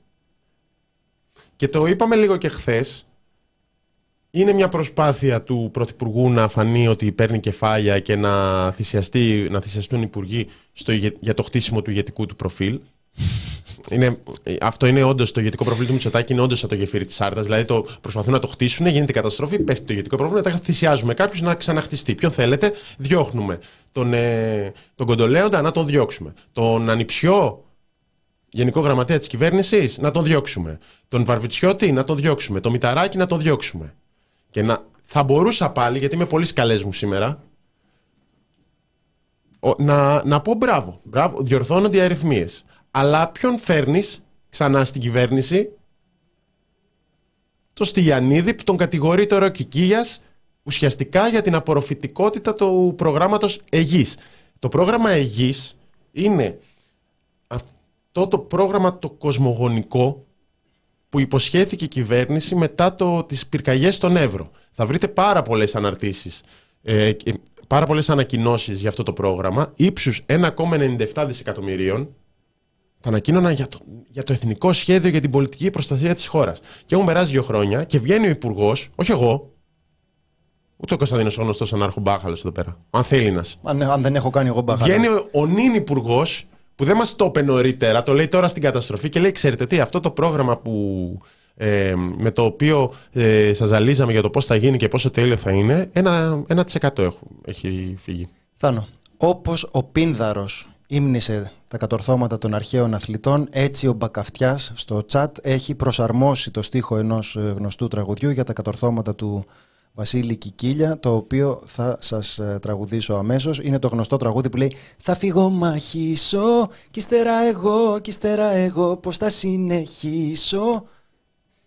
Και το είπαμε λίγο και χθες, είναι μια προσπάθεια του Πρωθυπουργού να φανεί ότι παίρνει κεφάλια και να, θυσιαστεί, να θυσιαστούν οι υπουργοί στο, ηγε- για το χτίσιμο του ηγετικού του προφίλ. Είναι, αυτό είναι όντως το ηγετικό προφίλ του Μητσοτάκη, είναι όντως σαν το γεφύρι της Άρτα. Δηλαδή το προσπαθούν να το χτίσουν, γίνεται η καταστροφή, πέφτει το ηγετικό προφίλ, μετά θυσιάζουμε κάποιους να ξαναχτιστεί. Ποιον θέλετε, διώχνουμε. Τον, ε, τον Κοντολέοντα να τον διώξουμε. Τον Ανιψιό, Γενικό Γραμματέα της Κυβέρνησης, να τον διώξουμε. Τον Βαρβιτσιώτη να τον διώξουμε. Τον Μηταράκη να τον διώξουμε. Και να, θα μπορούσα πάλι, γιατί είμαι πολύ σκαλές μου σήμερα, ο- να, να πω μπράβο. μπράβο διορθώνονται οι αριθμίες. Αλλά ποιον φέρνεις ξανά στην κυβέρνηση, το Στυλιανίδη που τον κατηγορεί τώρα ο Κικίλιας ουσιαστικά για την απορροφητικότητα του προγράμματος Αιγής. Το πρόγραμμα Αιγής είναι αυτό το πρόγραμμα το κοσμογονικό που υποσχέθηκε η κυβέρνηση μετά το, τις πυρκαγιές στον Εύρο. Θα βρείτε πάρα πολλές αναρτήσεις, ε, και πάρα πολλές ανακοινώσεις για αυτό το πρόγραμμα, ύψους 1,97 δισεκατομμυρίων, τα ανακοίνωναν για το, για το εθνικό σχέδιο για την πολιτική προστασία της χώρας. Και έχουν περάσει δύο χρόνια και βγαίνει ο υπουργός, όχι εγώ, ούτε ο Κωνσταντίνος ο γνωστός ανάρχο-μπάχαλος εδώ πέρα, ο Ανθέλινας. Αν, αν δεν έχω κάνει εγώ μπαχαρά. Βγαίνει ο, ο νυν υπουργός που δεν μας το είπε νωρίτερα, το λέει τώρα στην καταστροφή και λέει: Ξέρετε τι, αυτό το πρόγραμμα που, ε, με το οποίο ε, σας ζαλίζαμε για το πώς θα γίνει και πόσο τέλειο θα είναι, ένα, ένα 1% έχω, έχει φύγει. Θάνο, όπως ο Πίνδαρος ύμνησε τα κατορθώματα των αρχαίων αθλητών, έτσι ο Μπακαυτιάς στο τσάτ έχει προσαρμόσει το στίχο ενός ε, γνωστού τραγουδιού για τα κατορθώματα του Βασίλη Κικίλια, το οποίο θα σας ε, τραγουδήσω αμέσως. Είναι το γνωστό τραγούδι που λέει «Θα φύγω μαχήσω, κι ύστερα εγώ, κι ύστερα εγώ, πώς θα συνεχίσω».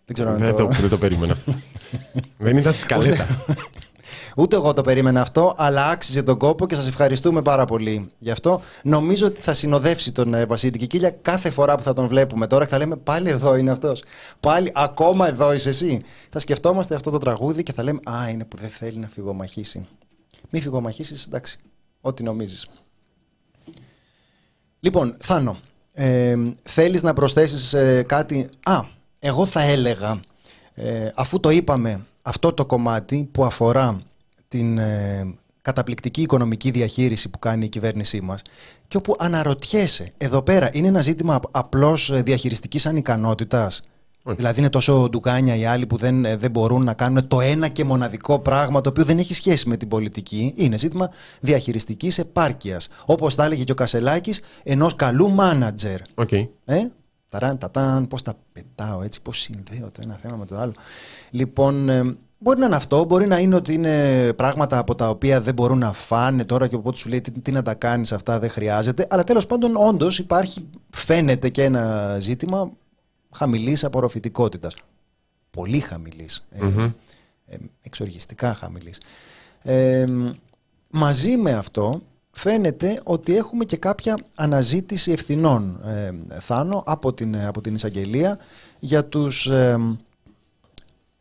Δεν ξέρω αν Δεν το... το, δεν το περίμενα αυτό. δεν ήταν στη σκαλέτα. Ούτε εγώ το περίμενα αυτό, αλλά άξιζε τον κόπο και σας ευχαριστούμε πάρα πολύ γι' αυτό. Νομίζω ότι θα συνοδεύσει τον ε, Βασίλη Κικίλια κάθε φορά που θα τον βλέπουμε τώρα και θα λέμε πάλι εδώ είναι αυτός. Πάλι ακόμα εδώ είσαι εσύ. Θα σκεφτόμαστε αυτό το τραγούδι και θα λέμε Α, είναι που δεν θέλει να φυγομαχήσει. Μη φυγομαχήσεις, εντάξει, ό,τι νομίζεις. Λοιπόν, Θάνο, ε, θέλεις να προσθέσεις ε, κάτι... Α, εγώ θα έλεγα, ε, αφού το είπαμε, αυτό το κομμάτι που αφορά την ε, καταπληκτική οικονομική διαχείριση που κάνει η κυβέρνησή μας και όπου αναρωτιέσαι, εδώ πέρα είναι ένα ζήτημα απ- απλώς ε, διαχειριστικής ανικανότητας; Όχι. Δηλαδή είναι τόσο ντουγάνια οι άλλοι που δεν, ε, δεν μπορούν να κάνουν το ένα και μοναδικό πράγμα το οποίο δεν έχει σχέση με την πολιτική. Είναι ζήτημα διαχειριστικής επάρκειας. Όπως τα έλεγε και ο Κασελάκης, ενός καλού μάνατζερ. Οκ. Ε, ταράν, τατάν, πώς τα πετάω έτσι, πώς συνδέω το ένα θέμα με το άλλο. Λοιπόν, ε, μπορεί να είναι αυτό, μπορεί να είναι ότι είναι πράγματα από τα οποία δεν μπορούν να φάνε τώρα και οπότε σου λέει τι, τι να τα κάνεις αυτά δεν χρειάζεται, αλλά τέλος πάντων όντως υπάρχει, φαίνεται και ένα ζήτημα χαμηλής απορροφητικότητας. Πολύ χαμηλής. Ε, ε, εξοργιστικά χαμηλής. Ε, μαζί με αυτό φαίνεται ότι έχουμε και κάποια αναζήτηση ευθυνών, ε, Θάνο, από την, από την εισαγγελία για τους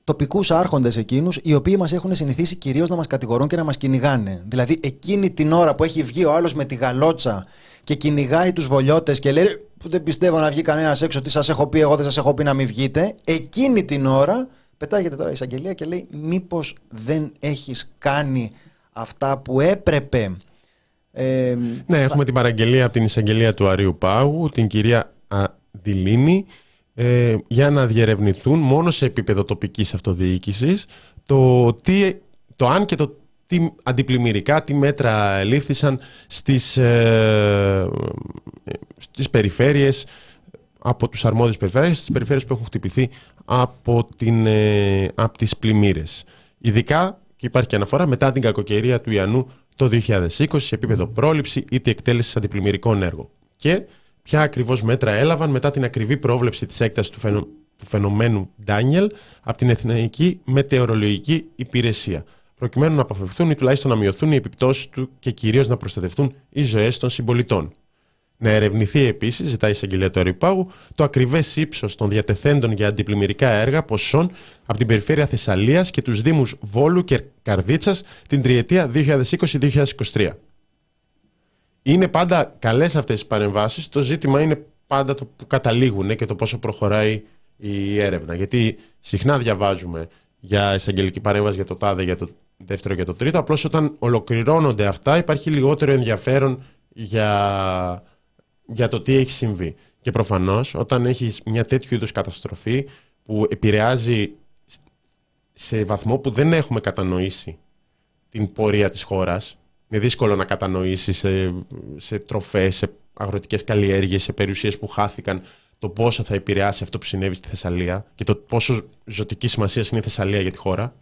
ε, τοπικούς άρχοντες εκείνους οι οποίοι μας έχουν συνηθίσει κυρίως να μας κατηγορούν και να μας κυνηγάνε. Δηλαδή εκείνη την ώρα που έχει βγει ο άλλος με τη γαλότσα και κυνηγάει τους βολιώτες και λέει που δεν πιστεύω να βγει κανένας έξω τι σας έχω πει εγώ δεν σας έχω πει να μην βγείτε εκείνη την ώρα πετάγεται τώρα η εισαγγελία και λέει μήπως δεν έχεις κάνει αυτά που έπρεπε ε, ναι, έχουμε την παραγγελία από την εισαγγελία του Αρίου Πάγου, την κυρία Αδηλίνη, ε, για να διερευνηθούν μόνο σε επίπεδο τοπικής αυτοδιοίκησης το, τι, το αν και το τι αντιπλημμυρικά, τι μέτρα λήφθησαν στις, ε, στις περιφέρειες από τους αρμόδιους περιφέρειες, στις περιφέρειες που έχουν χτυπηθεί από, την, ε, από τις πλημμύρες. Ειδικά, και υπάρχει και αναφορά, μετά την κακοκαιρία του Ιαννού το 2020 σε επίπεδο πρόληψη ή τη εκτέλεση αντιπλημμυρικών έργων. Και ποια ακριβώς μέτρα έλαβαν μετά την ακριβή πρόβλεψη της έκτασης του, φαινο... του φαινομένου Ντάνιελ από την Εθνική Μετεωρολογική Υπηρεσία, προκειμένου να αποφευθούν ή τουλάχιστον να μειωθούν οι επιπτώσεις του και κυρίως να προστατευτούν οι ζωές των συμπολιτών. Να ερευνηθεί επίσης, ζητάει η εισαγγελία του Αριπάγου, το ακριβές ύψος των διατεθέντων για αντιπλημμυρικά έργα ποσών από την περιφέρεια Θεσσαλίας και τους Δήμους Βόλου και Καρδίτσας την τριετία 2020-2023. Είναι πάντα καλές αυτές οι παρεμβάσεις. Το ζήτημα είναι πάντα το που καταλήγουν και το πόσο προχωράει η έρευνα. Γιατί συχνά διαβάζουμε για εισαγγελική παρέμβαση για το τάδε, για το δεύτερο και το τρίτο. Απλώς όταν ολοκληρώνονται αυτά υπάρχει λιγότερο ενδιαφέρον για για το τι έχει συμβεί. Και προφανώς, όταν έχεις μια τέτοιου είδους καταστροφή που επηρεάζει σε βαθμό που δεν έχουμε κατανοήσει την πορεία της χώρας, είναι δύσκολο να κατανοήσεις σε, σε τροφές, σε αγροτικές καλλιέργειες, σε περιουσίες που χάθηκαν, το πόσο θα επηρεάσει αυτό που συνέβη στη Θεσσαλία και το πόσο ζωτική σημασία είναι η Θεσσαλία για τη χώρα.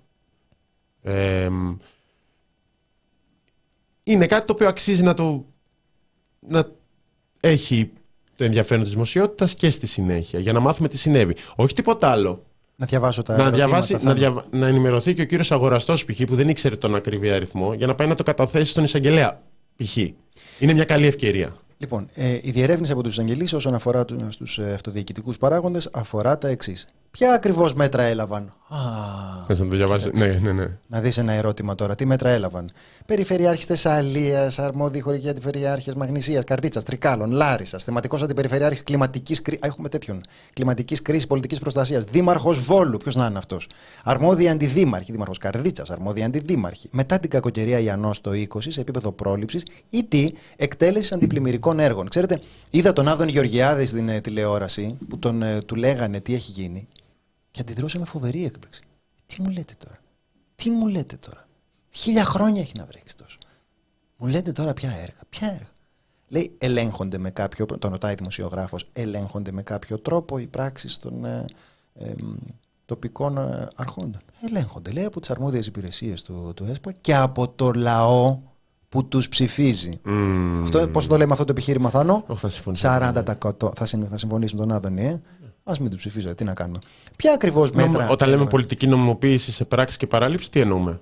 είναι κάτι το οποίο αξίζει να το, να έχει το ενδιαφέρον της δημοσιότητας και στη συνέχεια για να μάθουμε τι συνέβη. Όχι τίποτα άλλο. Να διαβάσω τα να, διαβάσει, να, δια, να ενημερωθεί και ο κύριος Αγοραστός π.χ. που δεν ήξερε τον ακριβή αριθμό για να πάει να το καταθέσει στον εισαγγελέα π.χ. Είναι μια καλή ευκαιρία. Λοιπόν, ε, η διερεύνηση από τους εισαγγελείς όσον αφορά στου ε, αυτοδιοικητικούς παράγοντες αφορά τα εξής. Ποια ακριβώς μέτρα έλαβαν; Θες να το διαβάσεις; Ναι, ναι, ναι. Να δεις ένα ερώτημα τώρα. Τι μέτρα έλαβαν; Περιφερειάρχη Θεσσαλία, αρμόδιοι χωρικοί αντιπεριάρχε Μαγνησίας, Καρτίτσα, Τρικάλων, Λάρισα, θεματικός αντιπεριφερειάρχης κλιματικής κρίση. Έχουμε τέτοιον. Κλιματικής κρίσης πολιτικής προστασίας. Δήμαρχος Βόλου. Ποιος να είναι αυτός; Αρμόδιοι αντιδήμαρχοι. Δήμαρχος Καρδίτσας. Αρμόδιοι αντιδήμαρχοι. Μετά την κακοκαιρία Ιανό το 20 σε επίπεδο πρόληψης ή τι; Εκτέλεση αντιπλημμυρικών έργων. Ξέρετε, είδα τον Άδων Γεωργιάδης στην ε, τηλεόραση που τον, ε, του λέγανε τι έχει γίνει και αντιδρούσε με φοβερή έκπληξη. Τι μου λέτε τώρα; Τι μου λέτε τώρα; Χίλια χρόνια έχει να βρέξει τόσο. Μου λέτε τώρα ποια έργα. Ποια έργα. Λέει ελέγχονται με κάποιο, τον ρωτάει δημοσιογράφος, ελέγχονται με κάποιο τρόπο οι πράξεις των ε, ε, τοπικών ε, αρχόντων. Ελέγχονται, λέει, από τις αρμόδιες υπηρεσίες του, του ΕΣΠΑ και από το λαό που τους ψηφίζει. Mm. Αυτό, πώς το λέμε αυτό το επιχείρημα, Θάνο; Oh, θα 40% θα, συμφωνήσουμε τον Άδωνη, ε; Α μην του ψηφίζετε, τι να κάνουμε. Ποια ακριβώς μέτρα. Όταν λέμε πολιτική νομιμοποίηση σε πράξη και παράληψη, τι εννοούμε;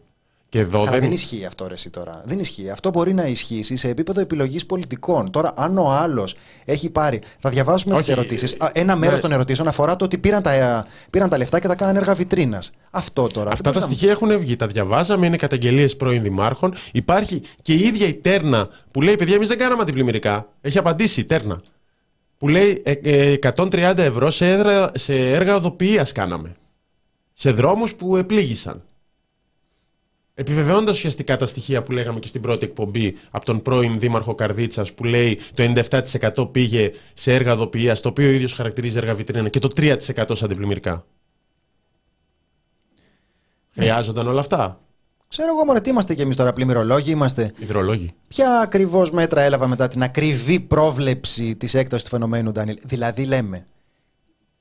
Και εδώ δεν... δεν ισχύει αυτό ρε, εσύ τώρα. Δεν ισχύει. Αυτό μπορεί να ισχύσει σε επίπεδο επιλογής πολιτικών. Τώρα, αν ο άλλος έχει πάρει. Θα διαβάσουμε τις ερωτήσεις. Ένα μέρος ναι. των ερωτήσεων αφορά το ότι πήραν τα, πήραν τα λεφτά και τα κάνανε έργα βιτρίνας. Αυτό τώρα. Αυτά τα στοιχεία έχουν βγει. Τα διαβάζαμε, είναι καταγγελίες πρώην δημάρχων. Υπάρχει και η ίδια η Τέρνα που λέει: Παιδιά, εμείς δεν κάναμε αντιπλημμυρικά. Έχει απαντήσει η Τέρνα που λέει 130 ε, ε, ευρώ σε, έδρα, σε έργα οδοποιίας κάναμε. Σε δρόμους που επλήγησαν. Επιβεβαιώνοντας ουσιαστικά τα στοιχεία που λέγαμε και στην πρώτη εκπομπή από τον πρώην Δήμαρχο Καρδίτσας που λέει το 97% πήγε σε έργα οδοποιίας, το οποίο ο ίδιος χαρακτηρίζει έργα βιτρίνα και το 3% σε αντιπλημμυρικά. Ναι. Χρειάζονταν όλα αυτά. Ξέρω εγώ μόνο τι είμαστε κι εμείς τώρα, πλημμυρολόγοι είμαστε. Υδρολόγοι. Ποια ακριβώς μέτρα έλαβα μετά την ακριβή πρόβλεψη της έκτασης του φαινομένου Ντάνιλ; Δηλαδή λέμε,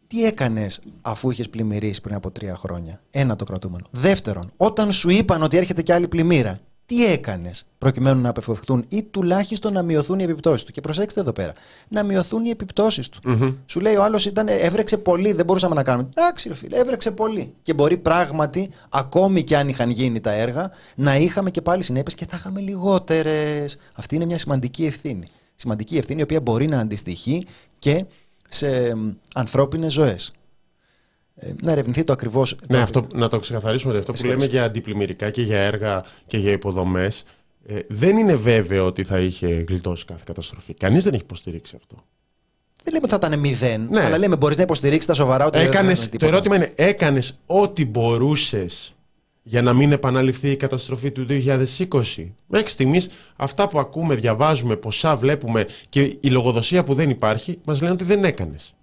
τι έκανες αφού είχες πλημμυρίσει πριν από τρία χρόνια; Ένα το κρατούμενο. Δεύτερον, όταν σου είπαν ότι έρχεται κι άλλη πλημμύρα, τι έκανες προκειμένου να απεφευχθούν ή τουλάχιστον να μειωθούν οι επιπτώσεις του; Και προσέξτε εδώ πέρα. Να μειωθούν οι επιπτώσεις του. Μμμ. Σου λέει ο άλλος ήταν, έβρεξε πολύ, δεν μπορούσαμε να κάνουμε. Εντάξει, ρε φίλε, έβρεξε πολύ. Και μπορεί πράγματι, ακόμη και αν είχαν γίνει τα έργα, να είχαμε και πάλι συνέπειες και θα είχαμε λιγότερες. Αυτή είναι μια σημαντική ευθύνη. Σημαντική ευθύνη η οποία μπορεί να αντιστοιχεί και σε ανθρώπινες ζωές. Να ερευνηθεί το ακριβώς. Ναι, αυτό, να το ξεκαθαρίσουμε. ότι Αυτό που Συγχωρείς. λέμε για αντιπλημμυρικά και για έργα και για υποδομές, ε, δεν είναι βέβαιο ότι θα είχε γλιτώσει κάθε καταστροφή. Κανείς δεν έχει υποστηρίξει αυτό. Δεν λέμε ότι θα ήταν μηδέν, Ναι. αλλά λέμε μπορείς να υποστηρίξεις τα σοβαρά ότι δεν θα Έκανες, ήταν το τίποτα. ερώτημα είναι, έκανες ό,τι μπορούσες για να μην επαναληφθεί η καταστροφή του 2020. Μέχρι στιγμής, αυτά που ακούμε, διαβάζουμε, ποσά βλέπουμε και η λογοδοσία που δεν υπάρχει, μας λένε ότι δεν έκανες.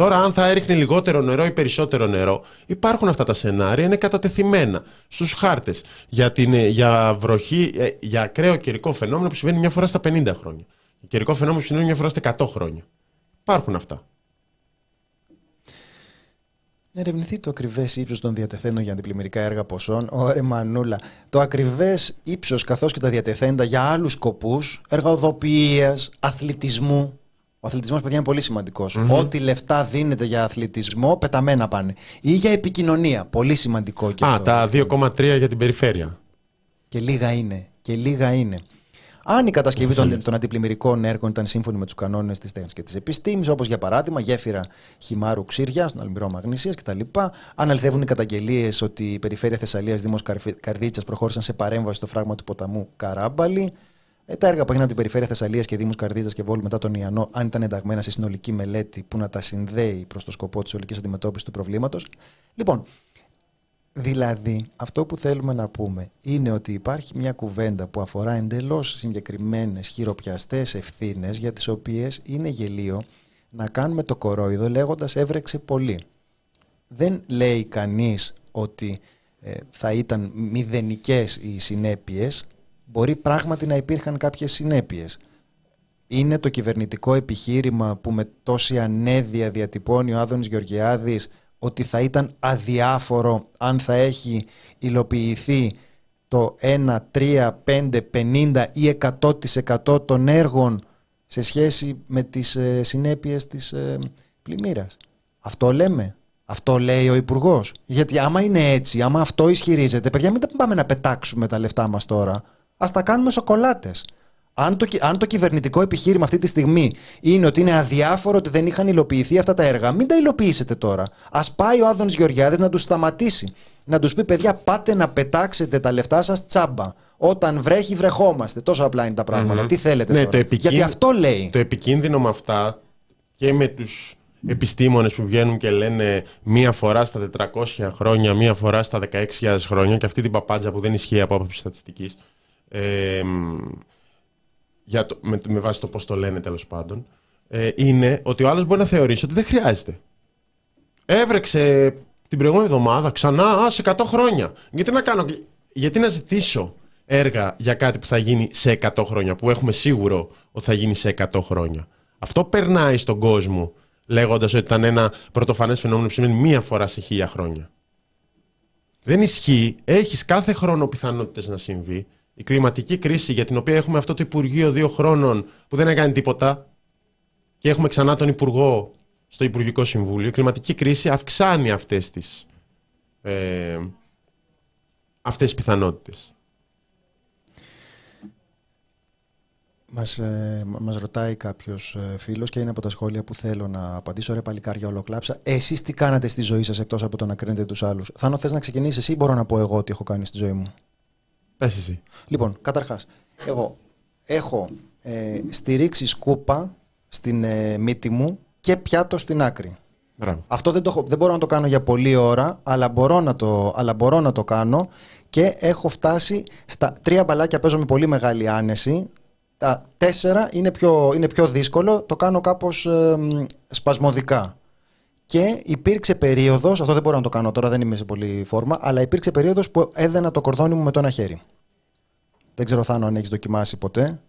Τώρα, αν θα έριχνε λιγότερο νερό ή περισσότερο νερό, υπάρχουν αυτά τα σενάρια, είναι κατατεθειμένα στους χάρτες για, την, ε, για βροχή, ε, για ακραίο καιρικό φαινόμενο που συμβαίνει μια φορά στα 50 χρόνια. Καιρικό φαινόμενο που συμβαίνει μια φορά στα 100 χρόνια. Υπάρχουν αυτά. Να ερευνηθεί το ακριβές ύψος των διατεθέντων για αντιπλημμυρικά έργα ποσών. Ωρε μανούλα. Το ακριβές ύψος καθώς και τα διατεθέντα για άλλους σκοπούς, έργα οδοποιία, αθλητισμού. Ο αθλητισμός, παιδιά, είναι πολύ σημαντικός. Ό,τι λεφτά δίνεται για αθλητισμό, πεταμένα πάνε. Ή για επικοινωνία. Πολύ σημαντικό και Α, αυτό. τα 2,3 για την περιφέρεια. Και λίγα είναι. Και λίγα είναι. Αν η κατασκευή των, Θεσσαλονίκη. των αντιπλημμυρικών έργων ήταν σύμφωνη με τους κανόνες της τέχνης και της επιστήμης, όπως για παράδειγμα γέφυρα χυμάρου ξύρια στον Αλμυρό Μαγνησίας κτλ., αν αληθεύουν οι καταγγελίες ότι η περιφέρεια Θεσσαλίας Δήμος Καρδίτσα προχώρησαν σε παρέμβαση στο φράγμα του ποταμού Καράμπαλη, ε, τα έργα που έγιναν από την περιφέρεια Θεσσαλίας και Δήμους Καρδίτσα και Βόλου μετά τον Ιαννό, αν ήταν ενταγμένα σε συνολική μελέτη που να τα συνδέει προς το σκοπό της ολικής αντιμετώπισης του προβλήματος. Λοιπόν, Δηλαδή, αυτό που θέλουμε να πούμε είναι ότι υπάρχει μια κουβέντα που αφορά εντελώς συγκεκριμένες χειροπιαστές ευθύνες για τις οποίες είναι γελίο να κάνουμε το κορόιδο λέγοντας έβρεξε πολύ. Δεν λέει κανείς ότι ε, θα ήταν μηδενικές οι συνέπειες, μπορεί πράγματι να υπήρχαν κάποιες συνέπειες. Είναι το κυβερνητικό επιχείρημα που με τόση ανέδεια διατυπώνει ο Άδωνης Γεωργιάδης ότι θα ήταν αδιάφορο αν θα έχει υλοποιηθεί το 1, 3, 5, 50 ή 100% των έργων σε σχέση με τις ε, συνέπειες της ε, πλημμύρας. Αυτό λέμε. Αυτό λέει ο Υπουργός. Γιατί άμα είναι έτσι, άμα αυτό ισχυρίζεται, παιδιά, μην τα πάμε να πετάξουμε τα λεφτά μας τώρα. Α τα κάνουμε σοκολάτες. Αν το, κυ- αν το κυβερνητικό επιχείρημα αυτή τη στιγμή είναι ότι είναι αδιάφορο ότι δεν είχαν υλοποιηθεί αυτά τα έργα, μην τα υλοποιήσετε τώρα. Α πάει ο Άδωνης Γεωργιάδης να τους σταματήσει. Να τους πει: Παιδιά, πάτε να πετάξετε τα λεφτά σας τσάμπα. Όταν βρέχει, βρεχόμαστε. Τόσο απλά είναι τα πραγματα Μμμ. Τι θέλετε Ναι, τώρα; το επικίνδυνο- Γιατί αυτό λέει. Το επικίνδυνο με αυτά και με τους επιστήμονες που βγαίνουν και λένε μία φορά στα 400 χρόνια, μία φορά στα 16.000 χρόνια και αυτή την παπάντζα που δεν ισχύει από άποψη στατιστικής ε, μ, για το, με, με βάση το πώς το λένε τέλος πάντων ε, είναι ότι ο άλλος μπορεί να θεωρήσει ότι δεν χρειάζεται. Έβρεξε την προηγούμενη εβδομάδα ξανά α, σε 100 χρόνια. Γιατί να κάνω, γιατί να ζητήσω έργα για κάτι που θα γίνει σε 100 χρόνια, που έχουμε σίγουρο ότι θα γίνει σε 100 χρόνια. Αυτό περνάει στον κόσμο λέγοντας ότι ήταν ένα πρωτοφανές φαινόμενο που σημαίνει μία φορά σε χίλια χρόνια. Δεν ισχύει. Έχεις κάθε χρόνο πιθανότητες να συμβεί. Η κλιματική κρίση για την οποία έχουμε αυτό το Υπουργείο δύο χρόνων που δεν έκανε τίποτα και έχουμε ξανά τον Υπουργό στο Υπουργικό Συμβούλιο. Η κλιματική κρίση αυξάνει αυτές τις, ε, αυτές τις πιθανότητες. Μας, ε, μας ρωτάει κάποιος ε, φίλος και είναι από τα σχόλια που θέλω να απαντήσω. Ρε παλικάρια ολοκλάψα. Εσείς τι κάνατε στη ζωή σας εκτός από το να κρίνετε τους άλλους; Θάνο θες να ξεκινήσεις εσύ ή μπορώ να πω εγώ τι έχω κάνει στη ζωή μου; Πες εσύ. Λοιπόν, καταρχάς, εγώ έχω ε, στηρίξει σκούπα στην ε, μύτη μου και πιάτο στην άκρη. Μπράβο. Αυτό δεν, το, έχω- δεν μπορώ να το κάνω για πολλή ώρα, αλλά μπορώ, να το, αλλά μπορώ να το κάνω και έχω φτάσει στα τρία μπαλάκια παίζω με πολύ μεγάλη άνεση. Τα τέσσερα είναι πιο, είναι πιο δύσκολο, το κάνω κάπως ε, μ, σπασμωδικά. Και υπήρξε περίοδος, αυτό δεν μπορώ να το κάνω τώρα, δεν είμαι σε πολύ φόρμα, αλλά υπήρξε περίοδος που έδαινα το κορδόνι μου με το ένα χέρι. Δεν ξέρω Θάνο αν έχεις δοκιμάσει ποτέ,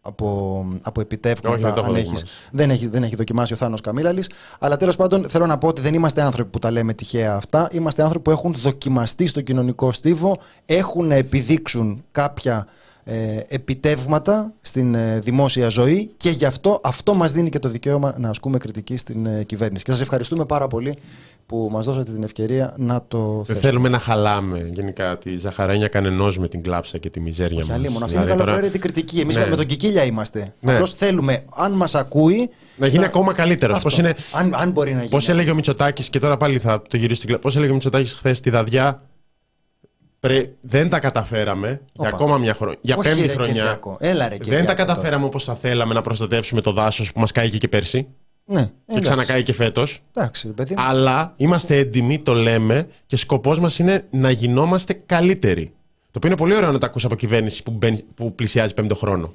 από, από Όχι, επιτεύγματα δεν το έχω αν έχεις. δοκιμάσει. Δεν έχει, δεν έχει δοκιμάσει ο Θάνος Καμίλαλης. Αλλά τέλος πάντων θέλω να πω ότι δεν είμαστε άνθρωποι που τα λέμε τυχαία αυτά. Είμαστε άνθρωποι που έχουν δοκιμαστεί στο κοινωνικό στίβο, έχουν να επιδείξουν κάποια ε, επιτεύγματα στην ε, δημόσια ζωή και γι' αυτό αυτό μας δίνει και το δικαίωμα να ασκούμε κριτική στην ε, κυβέρνηση. Και σας ευχαριστούμε πάρα πολύ που μας δώσατε την ευκαιρία να το Δεν θέσουμε. θέλουμε να χαλάμε γενικά τη ζαχαρένια κανενός με την κλάψα και τη μιζέρια Όχι μας. αλλήμον. Αυτή είναι καλοπαίρετη κριτική. Εμείς Ναι. με τον Κικίλια είμαστε. Ναι. Απλώς θέλουμε, αν μας ακούει. Να γίνει ακόμα καλύτερος. Αυτό. Πώς είναι, αν, αν μπορεί να γίνει. Πώς έλεγε ο Μητσοτάκης, και τώρα πάλι θα το γυρίσω στην κλα... Πώς έλεγε ο Μητσοτάκης χθες στη Δαδιά, πρέ... δεν τα καταφέραμε για Όπα. ακόμα μια χρονιά. Για Όχι, πέμπτη ρε, χρονιά. Κυριακό. Έλα, ρε, δεν Κυριακό τα τώρα. καταφέραμε όπως θα θέλαμε να προστατεύσουμε το δάσος που μας κάηκε και πέρσι. Ναι, Και εντάξει. ξανακάει και φέτος. Εντάξει, ρε παιδί μου. Αλλά είμαστε έντιμοι, το λέμε και σκοπός μας είναι να γινόμαστε καλύτεροι. Το οποίο είναι πολύ ωραίο να το ακούσει από κυβέρνηση που, μπαίνει- που πλησιάζει πέμπτο χρόνο.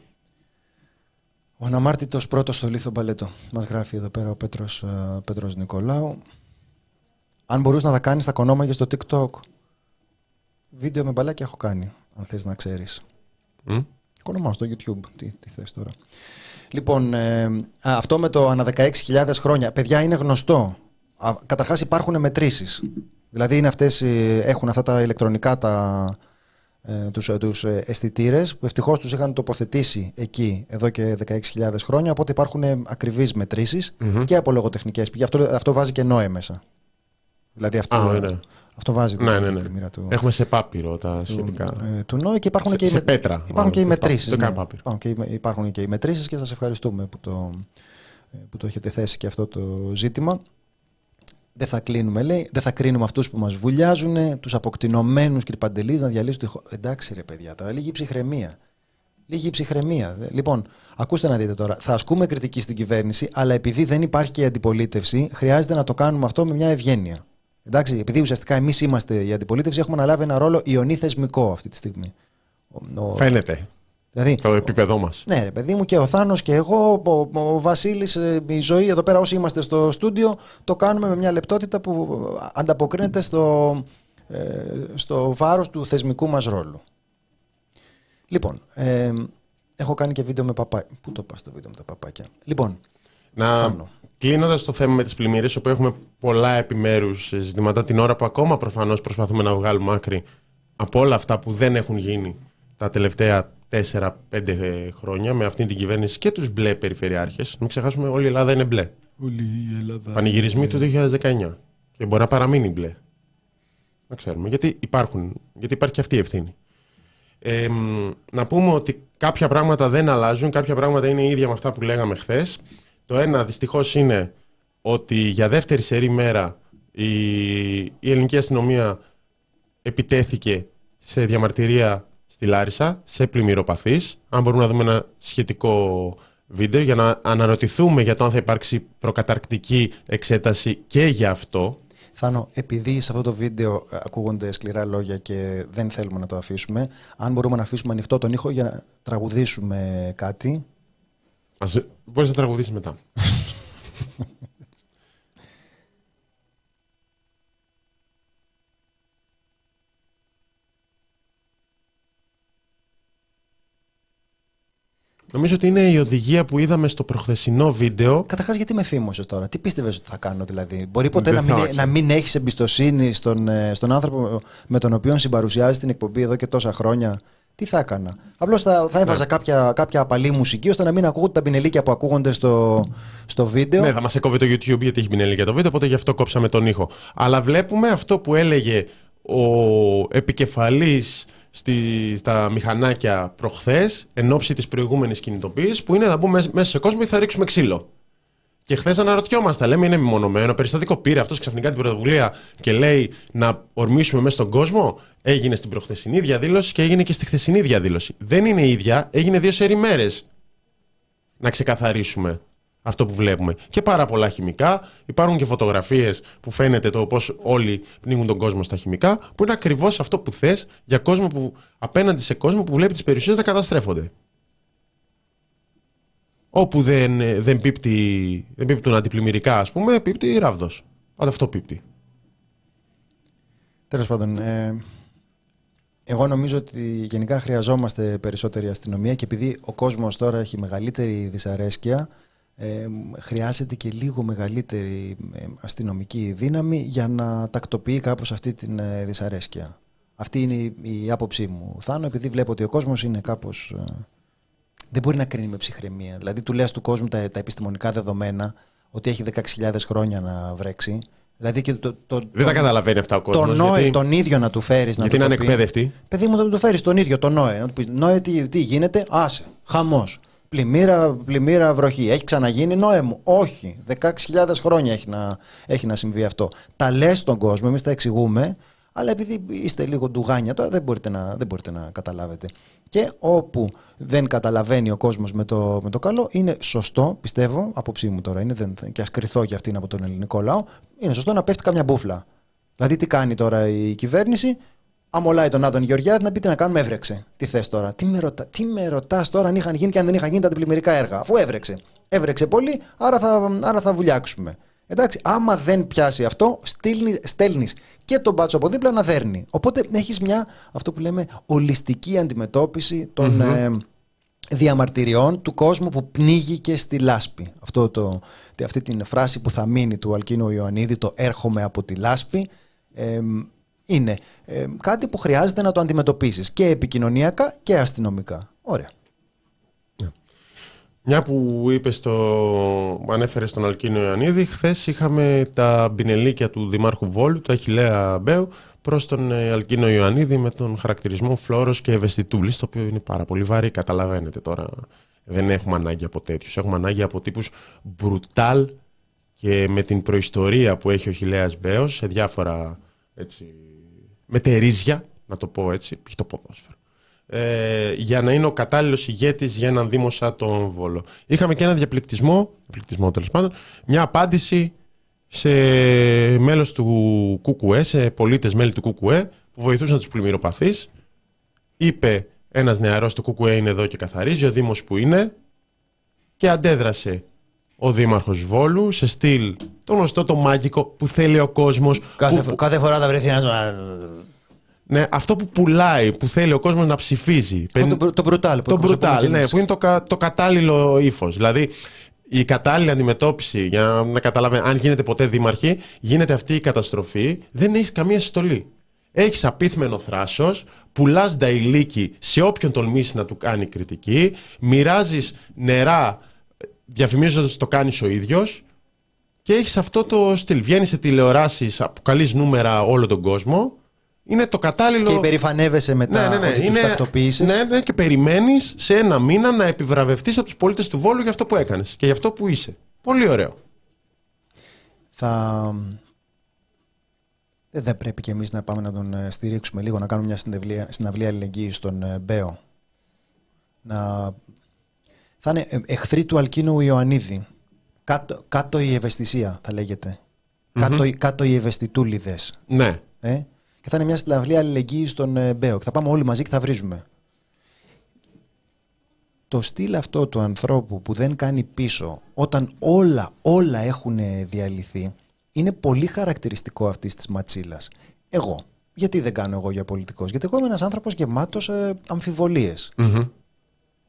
Ο αναμάρτητος πρώτος στο λίθο μπαλέτο. Μας γράφει εδώ πέρα ο Πέτρος Πέτρος Νικολάου. Αν μπορούσε να τα κάνεις, θα κονόμαγες στο TikTok. Βίντεο με μπαλάκια έχω κάνει, αν θες να ξέρεις. Μμ. Κονομάω στο YouTube. Τι, τι θες τώρα. Λοιπόν, ε, α, αυτό με το ανά 16.000 χρόνια. Παιδιά, είναι γνωστό. Α, καταρχάς υπάρχουν μετρήσεις. Δηλαδή είναι αυτές, ε, έχουν αυτά τα ηλεκτρονικά τα, ε, τους, ε, τους ε, αισθητήρες που ευτυχώς τους είχαν τοποθετήσει εκεί εδώ και 16.000 χρόνια οπότε υπάρχουν ε, ακριβείς μετρήσεις και από λογοτεχνικές πηγές. Αυτό, αυτό βάζει και νόε μέσα. Δηλαδή αυτό, Α, ναι. Αυτό βάζει την, Ναι, ναι, την ναι. πλημμύρα του, Έχουμε σε πάπυρο τα σχετικά. ε, του ΝΟΕ και υπάρχουν Σε- και οι, σε με- πέτρα, υπάρχουν μάλλον, και οι το πάπυρο. μετρήσεις. Το ναι. κάνω πάπυρο. Υπάρχουν, και οι, υπάρχουν και οι μετρήσεις και σας ευχαριστούμε που το, ε, που το έχετε θέσει και αυτό το ζήτημα. Δεν θα κλείνουμε, λέει. Δεν θα κρίνουμε αυτούς που μας βουλιάζουν, τους αποκτηνωμένους και παντελείς να διαλύσουν τη χώρα. Εντάξει ρε παιδιά, τώρα λίγη ψυχραιμία. Λίγη ψυχραιμία. Δε- Λοιπόν, ακούστε να δείτε τώρα. Θα ασκούμε κριτική στην κυβέρνηση, αλλά επειδή δεν υπάρχει και η αντιπολίτευση, χρειάζεται να το κάνουμε αυτό με μια ευγένεια. Εντάξει, επειδή ουσιαστικά εμείς είμαστε η αντιπολίτευση, έχουμε αναλάβει ένα ρόλο ιονή θεσμικό αυτή τη στιγμή. Ο- ο- Φαίνεται δηλαδή, το επίπεδό μας. ναι, ρε παιδί μου, και ο Θάνος και εγώ, ο, ο Βασίλης, η ζωή εδώ πέρα, όσοι είμαστε στο στούντιο, το κάνουμε με μια λεπτότητα που ανταποκρίνεται στο, ε, στο βάρος του θεσμικού μας ρόλου. Λοιπόν, ε, έχω κάνει και βίντεο με παπάκια. Πού το πας το βίντεο με τα παπάκια; Λοιπόν, Να Θάνο. Κλείνοντας το θέμα με τις πλημμύρε, όπου έχουμε πολλά επιμέρους ζητήματα, την ώρα που ακόμα προφανώς προσπαθούμε να βγάλουμε άκρη από όλα αυτά που δεν έχουν γίνει τα τελευταία 4-5 χρόνια με αυτή την κυβέρνηση και τους μπλε περιφερειάρχες. Μην ξεχάσουμε, όλη η Ελλάδα είναι μπλε. Όλη η Ελλάδα. Πανηγυρισμοί του 2019. Και μπορεί να παραμείνει μπλε. Να ξέρουμε. Γιατί, υπάρχουν, γιατί υπάρχει και αυτή η ευθύνη. Ε, μ, να πούμε ότι κάποια πράγματα δεν αλλάζουν, κάποια πράγματα είναι ίδια με αυτά που λέγαμε χθες. Το ένα δυστυχώς είναι ότι για δεύτερη σερή μέρα η, η ελληνική αστυνομία επιτέθηκε σε διαμαρτυρία στη Λάρισα, σε πλημμυροπαθείς. Αν μπορούμε να δούμε ένα σχετικό βίντεο για να αναρωτηθούμε για το αν θα υπάρξει προκαταρκτική εξέταση και για αυτό. Θάνο, επειδή σε αυτό το βίντεο ε, ακούγονται σκληρά λόγια και δεν θέλουμε να το αφήσουμε, αν μπορούμε να αφήσουμε ανοιχτό τον ήχο για να τραγουδήσουμε κάτι. Ας, μπορείς να τραγουδήσεις μετά. Νομίζω ότι είναι η οδηγία που είδαμε στο προχθεσινό βίντεο. Καταρχάς, γιατί με φήμωσες τώρα, τι πίστευες ότι θα κάνω δηλαδή; Μπορεί ποτέ Δεν να μην, θα να μην έχεις εμπιστοσύνη στον, ε, στον άνθρωπο με τον οποίο συμπαρουσιάζεις την εκπομπή εδώ και τόσα χρόνια; Τι θα έκανα. Απλώς θα, θα έβαζα Ναι. κάποια, κάποια απαλή μουσική ώστε να μην ακούγονται τα πινελίκια που ακούγονται στο, στο βίντεο. Ναι, θα μας έκοβε το YouTube γιατί έχει πινέλη για το βίντεο, οπότε γι' αυτό κόψαμε τον ήχο. Αλλά βλέπουμε αυτό που έλεγε ο επικεφαλής στη, στα μηχανάκια προχθές εν ώψη της προηγούμενης κινητοποίησης που είναι να μπούμε μέσα σε κόσμο ή θα ρίξουμε ξύλο. Και χθες αναρωτιόμαστε, λέμε είναι μεμονωμένο. Περιστατικό πήρε αυτός ξαφνικά την πρωτοβουλία και λέει να ορμήσουμε μέσα στον κόσμο. Έγινε στην προχθεσινή διαδήλωση και έγινε και στη χθεσινή διαδήλωση. Δεν είναι ίδια, έγινε δύο σερή μέρες. Να ξεκαθαρίσουμε αυτό που βλέπουμε. Και πάρα πολλά χημικά. Υπάρχουν και φωτογραφίες που φαίνεται το πώς όλοι πνίγουν τον κόσμο στα χημικά, που είναι ακριβώς αυτό που θες για κόσμο που απέναντι σε κόσμο που βλέπει τις περιουσίες να καταστρέφονται. Όπου δεν, ε, δεν, πίπτει, δεν πίπτουν αντιπλημμυρικά, ας πούμε, πίπτει ράβδος. Πάντα αυτό πίπτει. Τέλος πάντων, ε, Εγώ νομίζω ότι γενικά χρειαζόμαστε περισσότερη αστυνομία και επειδή ο κόσμος τώρα έχει μεγαλύτερη δυσαρέσκεια, ε, χρειάζεται και λίγο μεγαλύτερη ε, αστυνομική δύναμη για να τακτοποιεί κάπως αυτή την ε, δυσαρέσκεια. Αυτή είναι η, η άποψή μου. Θάνο, επειδή βλέπω ότι ο κόσμος είναι κάπως... Ε, δεν μπορεί να κρίνει με ψυχραιμία. Δηλαδή, του λες του κόσμου τα, τα επιστημονικά δεδομένα ότι έχει 16.000 χρόνια να βρέξει. Δηλαδή και το, το, Δεν τα καταλαβαίνει αυτά ο κόσμος. Τον Νόε γιατί... τον ίδιο να του φέρεις. Γιατί να είναι εκπαίδευτη. Παιδί μου, να του φέρεις τον ίδιο τον Νόε. Να του πεις Νόε, τι, τι γίνεται, άσε. Χαμός. Πλημμύρα, πλημμύρα βροχή. Έχει ξαναγίνει Νόε μου. Όχι. 16.000 χρόνια έχει να, έχει να συμβεί αυτό. Τα λες στον κόσμο, εμείς τα εξηγούμε, αλλά επειδή είστε λίγο ντουγάνια τώρα δεν μπορείτε να, δεν μπορείτε να καταλάβετε. Και όπου δεν καταλαβαίνει ο κόσμος με το, με το καλό, είναι σωστό, πιστεύω, απόψη μου τώρα είναι, δεν, και ας κρυθώ για αυτήν από τον ελληνικό λαό, είναι σωστό να πέφτει καμιά μπουφλα. Δηλαδή, τι κάνει τώρα η κυβέρνηση, αμολάει τον Άδων Γεωργιάδη να πείτε να κάνουμε έβρεξε. Τι θες τώρα, τι με, ρωτά, τι με ρωτάς τώρα αν είχαν γίνει και αν δεν είχαν γίνει τα πλημμυρικά έργα, αφού έβρεξε. Έβρεξε πολύ, άρα θα, άρα θα βουλιάξουμε. Εντάξει, άμα δεν πιάσει αυτό, στέλνεις και τον μπάτσο από δίπλα να δέρνει. Οπότε έχεις μια, αυτό που λέμε, ολιστική αντιμετώπιση των ε, διαμαρτυριών του κόσμου που πνίγηκε στη λάσπη. Αυτό το, αυτή την φράση που θα μείνει του Αλκίνου Ιωαννίδη, το έρχομαι από τη λάσπη, ε, είναι ε, κάτι που χρειάζεται να το αντιμετωπίσεις και επικοινωνιακά και αστυνομικά. Ωραία. Μια που είπες στο, ανέφερες στον Αλκίνο Ιωαννίδη, χθες είχαμε τα μπινελίκια του Δημάρχου Βόλου, τα Αχιλέα Μπέου, προς τον ε, Αλκίνο Ιωαννίδη με τον χαρακτηρισμό φλόρος και ευαισθητούλης, το οποίο είναι πάρα πολύ βαρύ. Καταλαβαίνετε τώρα. Δεν έχουμε ανάγκη από τέτοιους. Έχουμε ανάγκη από τύπους μπρουτάλ και με την προϊστορία που έχει ο Χιλέα Μπέος σε διάφορα έτσι, μετερίζια, να το πω έτσι, έχει το ποδόσφαιρο ε, για να είναι ο κατάλληλος ηγέτης για έναν Δήμο σαν τον Βόλο. Είχαμε και ένα διαπληκτισμό, διαπληκτισμό τέλος πάντων, μια απάντηση σε μέλος του ΚΚΕ, σε πολίτες μέλη του ΚΚΕ που βοηθούσαν τους πλημμυροπαθείς. Είπε ένας νεαρός του ΚΚΕ είναι εδώ και καθαρίζει, ο Δήμος που είναι, και αντέδρασε ο Δήμαρχος Βόλου σε στυλ το γνωστό το μάγικο που θέλει ο κόσμος. Κάθε, που... κάθε φορά θα βρεθεί ένας ναι, αυτό που πουλάει, που θέλει ο κόσμος να ψηφίζει. Αυτό το, το brutal. Το brutal, ναι, που είναι το, το κατάλληλο ύφος. Δηλαδή, η κατάλληλη αντιμετώπιση, για να, να καταλαβαίνει, αν γίνεται ποτέ δήμαρχη, γίνεται αυτή η καταστροφή, δεν έχεις καμία συστολή. Έχεις απίθμενο θράσος, πουλάς νταϊλίκι σε όποιον τολμήσει να του κάνει κριτική, μοιράζεις νερά, διαφημίζοντας ότι το κάνεις ο ίδιος. Και έχεις αυτό το στυλ. Βγαίνεις σε τηλεοράσεις, αποκαλείς νούμερα όλο τον κόσμο είναι το κατάλληλο. Και υπερηφανεύεσαι μετά ναι, ναι, ναι. ότι είναι... τακτοποίησες. Ναι, ναι, και περιμένεις σε ένα μήνα να επιβραβευτείς από τους πολίτες του Βόλου για αυτό που έκανες και για αυτό που είσαι. Πολύ ωραίο. Θα. Δεν πρέπει και εμείς να πάμε να τον ε, στηρίξουμε λίγο, να κάνουμε μια συναυλία, συναυλία αλληλεγγύης στον ε, Μπέο. Να... Θα είναι ε, εχθροί του Αλκίνου Ιωαννίδη. Κάτω, κάτω η ευαισθησία, θα λεγεται Κάτω, κάτω οι ευαισθητούλιδες. Ναι. Ε; Και θα είναι μια συναυλία αλληλεγγύη στον ε, Μπέο. Και θα πάμε όλοι μαζί και θα βρίζουμε. Το στυλ αυτό του ανθρώπου που δεν κάνει πίσω όταν όλα, όλα έχουν διαλυθεί είναι πολύ χαρακτηριστικό αυτής της ματσίλας. Εγώ. Γιατί δεν κάνω εγώ για πολιτικός, Γιατί εγώ είμαι ένας άνθρωπος γεμάτος ε, αμφιβολίες.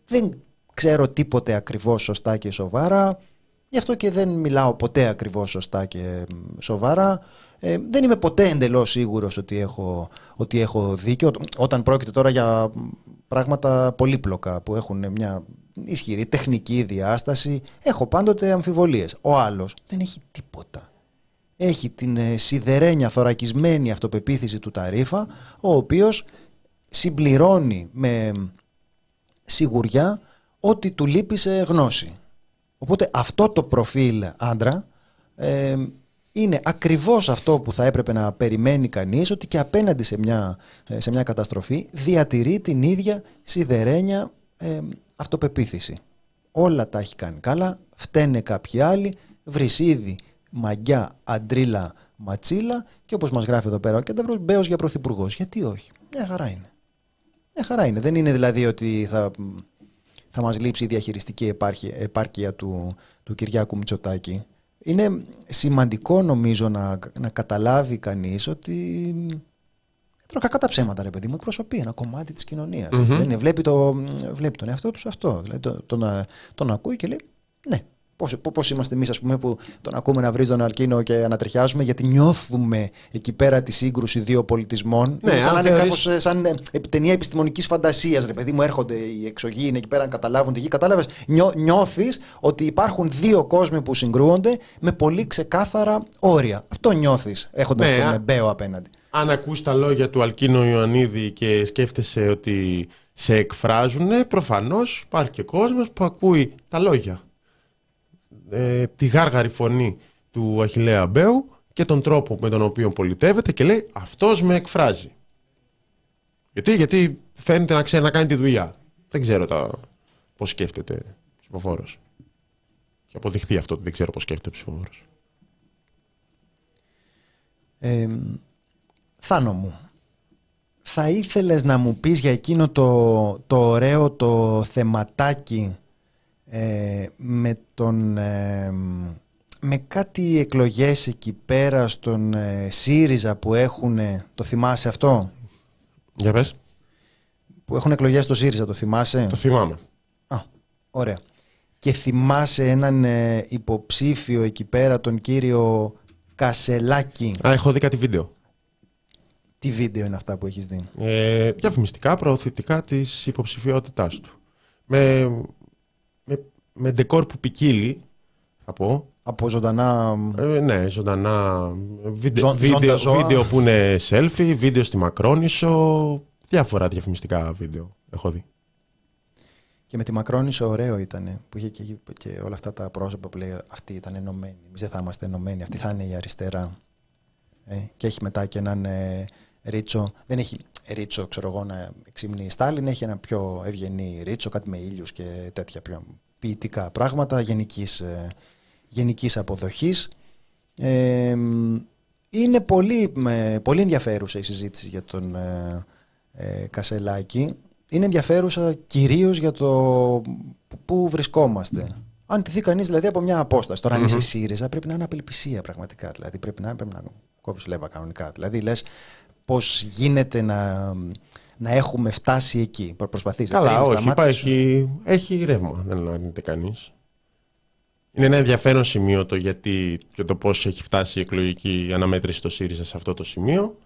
Δεν ξέρω τίποτε ακριβώς σωστά και σοβαρά. Γι' αυτό και δεν μιλάω ποτέ ακριβώς σωστά και σοβαρά. Ε, δεν είμαι ποτέ εντελώς σίγουρος ότι έχω, ότι έχω δίκιο. Όταν πρόκειται τώρα για πράγματα πολύπλοκα που έχουν μια ισχυρή τεχνική διάσταση, έχω πάντοτε αμφιβολίες. Ο άλλος δεν έχει τίποτα. Έχει την ε, σιδερένια θωρακισμένη αυτοπεποίθηση του Ταρίφα, ο οποίος συμπληρώνει με σιγουριά ότι του λείπει σε γνώση. Οπότε αυτό το προφίλ άντρα ε, είναι ακριβώς αυτό που θα έπρεπε να περιμένει κανείς ότι και απέναντι σε μια, ε, σε μια καταστροφή διατηρεί την ίδια σιδερένια ε, αυτοπεποίθηση. Όλα τα έχει κάνει καλά, φταίνε κάποιοι άλλοι, βρυσίδι, μαγιά, αντρίλα, ματσίλα και όπως μας γράφει εδώ πέρα ο Κένταβρος, μπέος για πρωθυπουργός. Γιατί όχι, μια χαρά είναι. Μια χαρά είναι. Δεν είναι δηλαδή ότι θα θα μας λείψει η διαχειριστική επάρκεια, επάρκεια του, του Κυριάκου Μητσοτάκη. Είναι σημαντικό νομίζω να, να καταλάβει κανείς ότι Τώρα κακά τα ψέματα, ρε παιδί μου, εκπροσωπεί ένα κομμάτι της κοινωνίας. Mm-hmm. Βλέπει, το, βλέπει τον εαυτό τους σε αυτό. Δηλαδή τον, τον, τον ακούει και λέει, ναι, Πώ είμαστε εμείς, ας πούμε, που τον ακούμε να βρει τον Αλκίνο και ανατριχιάζουμε, γιατί νιώθουμε εκεί πέρα τη σύγκρουση δύο πολιτισμών. Ναι, σαν να είναι κάπως σαν ταινία επιστημονικής φαντασίας, ρε παιδί μου, έρχονται οι εξωγήινοι εκεί πέρα να καταλάβουν τη γη. Κατάλαβες, νιώ, νιώθεις ότι υπάρχουν δύο κόσμοι που συγκρούονται με πολύ ξεκάθαρα όρια. Αυτό νιώθεις έχοντας ναι, τον Εμπέο απέναντι. Αν ακούς τα λόγια του Αλκίνο Ιωαννίδη και σκέφτεσαι ότι σε εκφράζουν, προφανώς υπάρχει και κόσμος που ακούει τα λόγια ε, τη γάργαρη φωνή του Αχιλέα Μπέου και τον τρόπο με τον οποίο πολιτεύεται και λέει αυτός με εκφράζει. Γιατί, γιατί φαίνεται να ξέρει να κάνει τη δουλειά. Δεν ξέρω τα... πώς σκέφτεται ο ψηφοφόρος. Και αποδειχθεί αυτό ότι δεν ξέρω πώς σκέφτεται ο ψηφοφόρος. Ε, Θάνο μου, θα ήθελες να μου πεις για εκείνο το, το ωραίο το θεματάκι ε, με, τον, ε, με κάτι εκλογές εκεί πέρα στον ε, ΣΥΡΙΖΑ που έχουν, το θυμάσαι αυτό; Για πες. Που έχουν εκλογές στο ΣΥΡΙΖΑ, το θυμάσαι; Το θυμάμαι. Α, ωραία. Και θυμάσαι έναν υποψήφιο εκεί πέρα, τον κύριο Κασελάκη; Α, έχω δει κάτι βίντεο. Τι βίντεο είναι αυτά που έχεις δει; Ε, διαφημιστικά, προωθητικά της υποψηφιότητάς του. Με με ντεκόρ που ποικίλει, θα πω. Από ζωντανά. Ε, ναι, ζωντανά. Βίντεο, βίντεο, βίντεο που είναι selfie, βίντεο στη Μακρόνισο. Διάφορα διαφημιστικά βίντεο έχω δει. Και με τη Μακρόνισο ωραίο ήταν που είχε και, και όλα αυτά τα πρόσωπα που λέει αυτοί ήταν ενωμένοι. Εμείς δεν θα είμαστε ενωμένοι. Αυτή θα είναι η αριστερά. Ε, και έχει μετά και έναν ε, Ρίτσο. Δεν έχει Ρίτσο, ξέρω εγώ, να εξυμνεί η Στάλιν. Έχει ένα πιο ευγενή Ρίτσο, κάτι με ήλιους και τέτοια πιο ποιητικά πράγματα γενικής, ε, γενικής αποδοχής. Ε, είναι πολύ, πολύ ενδιαφέρουσα η συζήτηση για τον ε, ε, Κασελάκη. Είναι ενδιαφέρουσα κυρίως για το πού βρισκόμαστε. Αν τηθεί κανείς δηλαδή από μια απόσταση. Τώρα, αν είσαι ΣΥΡΙΖΑ, πρέπει να είναι απελπισία πραγματικά. Δηλαδή, πρέπει να, πρέπει να κόβεις λέβα κανονικά. Δηλαδή, λες πώς γίνεται να, να έχουμε φτάσει εκεί. Προσπαθείς Καλά, όχι, υπάρχει, έχει ρεύμα, δεν αρνείται κανείς. Είναι ένα ενδιαφέρον σημείο το γιατί και το πώς έχει φτάσει η εκλογική αναμέτρηση στο ΣΥΡΙΖΑ σε αυτό το σημείο.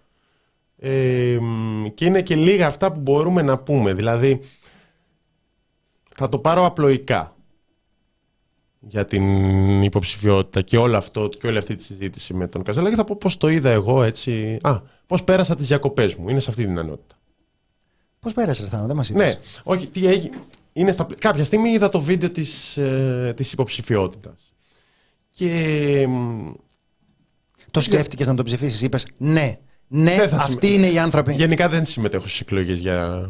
Ε, και είναι και λίγα αυτά που μπορούμε να πούμε. Δηλαδή, θα το πάρω απλοϊκά για την υποψηφιότητα και όλο αυτό και όλη αυτή τη συζήτηση με τον Καζέλα και θα πω πώς το είδα εγώ έτσι. Α, πώς πέρασα τις διακοπές μου. Είναι σε αυτή την ενότητα. Πώς πέρασε, Θάνο, δεν μας είπες; Ναι, όχι, τι έγινε. Είναι στα... Κάποια στιγμή είδα το βίντεο της, ε, της υποψηφιότητας. Και... Το σκέφτηκες να το ψηφίσεις, είπες ναι, ναι, αυτοί είναι οι άνθρωποι. Γενικά δεν συμμετέχω στις εκλογές για